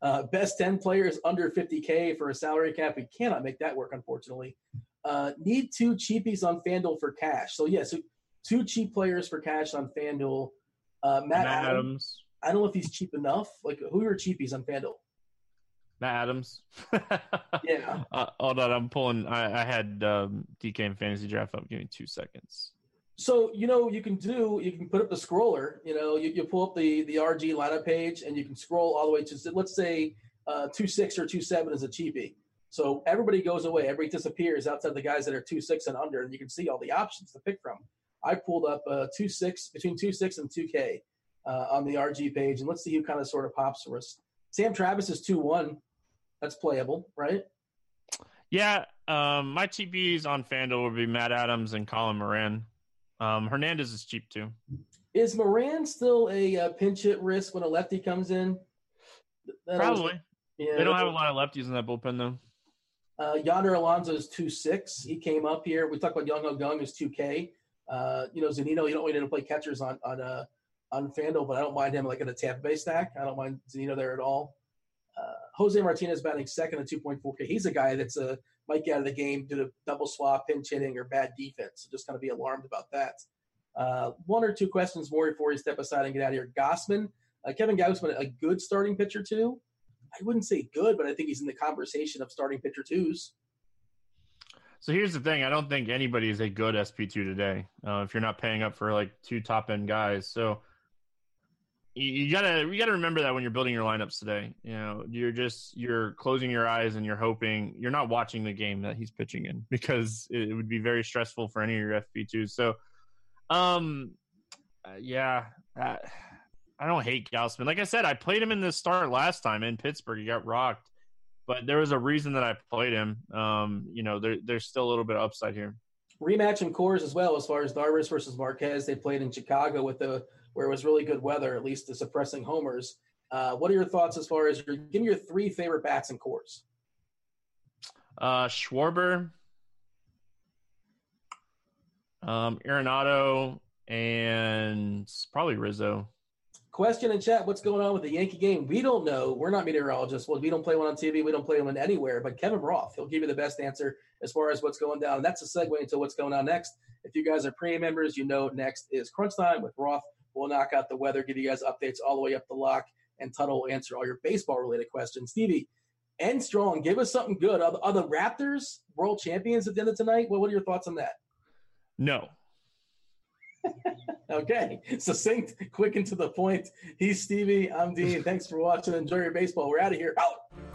Uh, best 10 players under 50K for a salary cap. We cannot make that work, unfortunately. Uh, need two cheapies on FanDuel for cash. So, yeah, so two cheap players for cash on FanDuel. Uh, Matt, Matt Adams. Adams. I don't know if he's cheap enough. Like, who are cheapies on FanDuel? Matt Adams. Yeah. Uh, hold on, I'm pulling. I, I had um, DK and fantasy draft up. Give me two seconds. So you know you can do you can put up the scroller. You know you, you pull up the the RG lineup page and you can scroll all the way to let's say uh, two six or two seven is a cheapie. So everybody goes away, everybody disappears outside the guys that are two six and under, and you can see all the options to pick from. I pulled up uh, two six between two six and two K uh, on the RG page, and let's see who kind of sort of pops for us. Sam Travis is two one. That's playable, right? Yeah, um, my TPs on FanDuel would be Matt Adams and Colin Moran. Um, Hernandez is cheap too. Is Moran still a uh, pinch hit risk when a lefty comes in? That Probably. yeah, They don't have a lot of lefties in that bullpen though. Uh, Yonder Alonso is two six. He came up here. We talked about Young Gung is two K. Uh, you know Zunino. You don't really need to play catchers on on uh, on Fanduel, but I don't mind him like in a Tampa Bay stack. I don't mind Zunino there at all. Uh, Jose Martinez batting second at two point four K. He's a guy that's uh, might get out of the game due to double swap, pinch hitting, or bad defense. So just kind of be alarmed about that. Uh, one or two questions more before you step aside and get out of here. Gausman, uh, Kevin Gausman, a good starting pitcher too. I wouldn't say good, but I think he's in the conversation of starting pitcher twos. So here's the thing: I don't think anybody is a good SP two today. Uh, if you're not paying up for like two top end guys, so you, gotta you gotta remember that when you're building your lineups today. You know, you're just you're closing your eyes and you're hoping you're not watching the game that he's pitching in because it, it would be very stressful for any of your SP twos. So, um, uh, yeah. Uh, I don't hate Gausman. Like I said, I played him in the start last time in Pittsburgh. He got rocked, but there was a reason that I played him. Um, you know, there, there's still a little bit of upside here. Rematch in Coors as well, as far as Darvish versus Marquez. They played in Chicago with the where it was really good weather, at least the suppressing homers. Uh, what are your thoughts as far as your, give me your three favorite bats and Coors? Uh, Schwarber, um, Arenado, and probably Rizzo. Question in chat: What's going on with the Yankee game? We don't know. We're not meteorologists. Well, we don't play one on TV. We don't play one anywhere. But Kevin Roth, he'll give you the best answer as far as what's going down. And that's a segue into what's going on next. If you guys are premium members, you know next is Crunch Time with Roth. We'll knock out the weather, give you guys updates all the way up the lock, and Tuttle will answer all your baseball related questions. Stevie, end strong. Give us something good. Are the, are the Raptors world champions at the end of tonight? Well, what are your thoughts on that? No. Okay, succinct, quick and to the point. He's Stevie. I'm Dean. Thanks for watching. Enjoy your baseball. We're out of here. Out.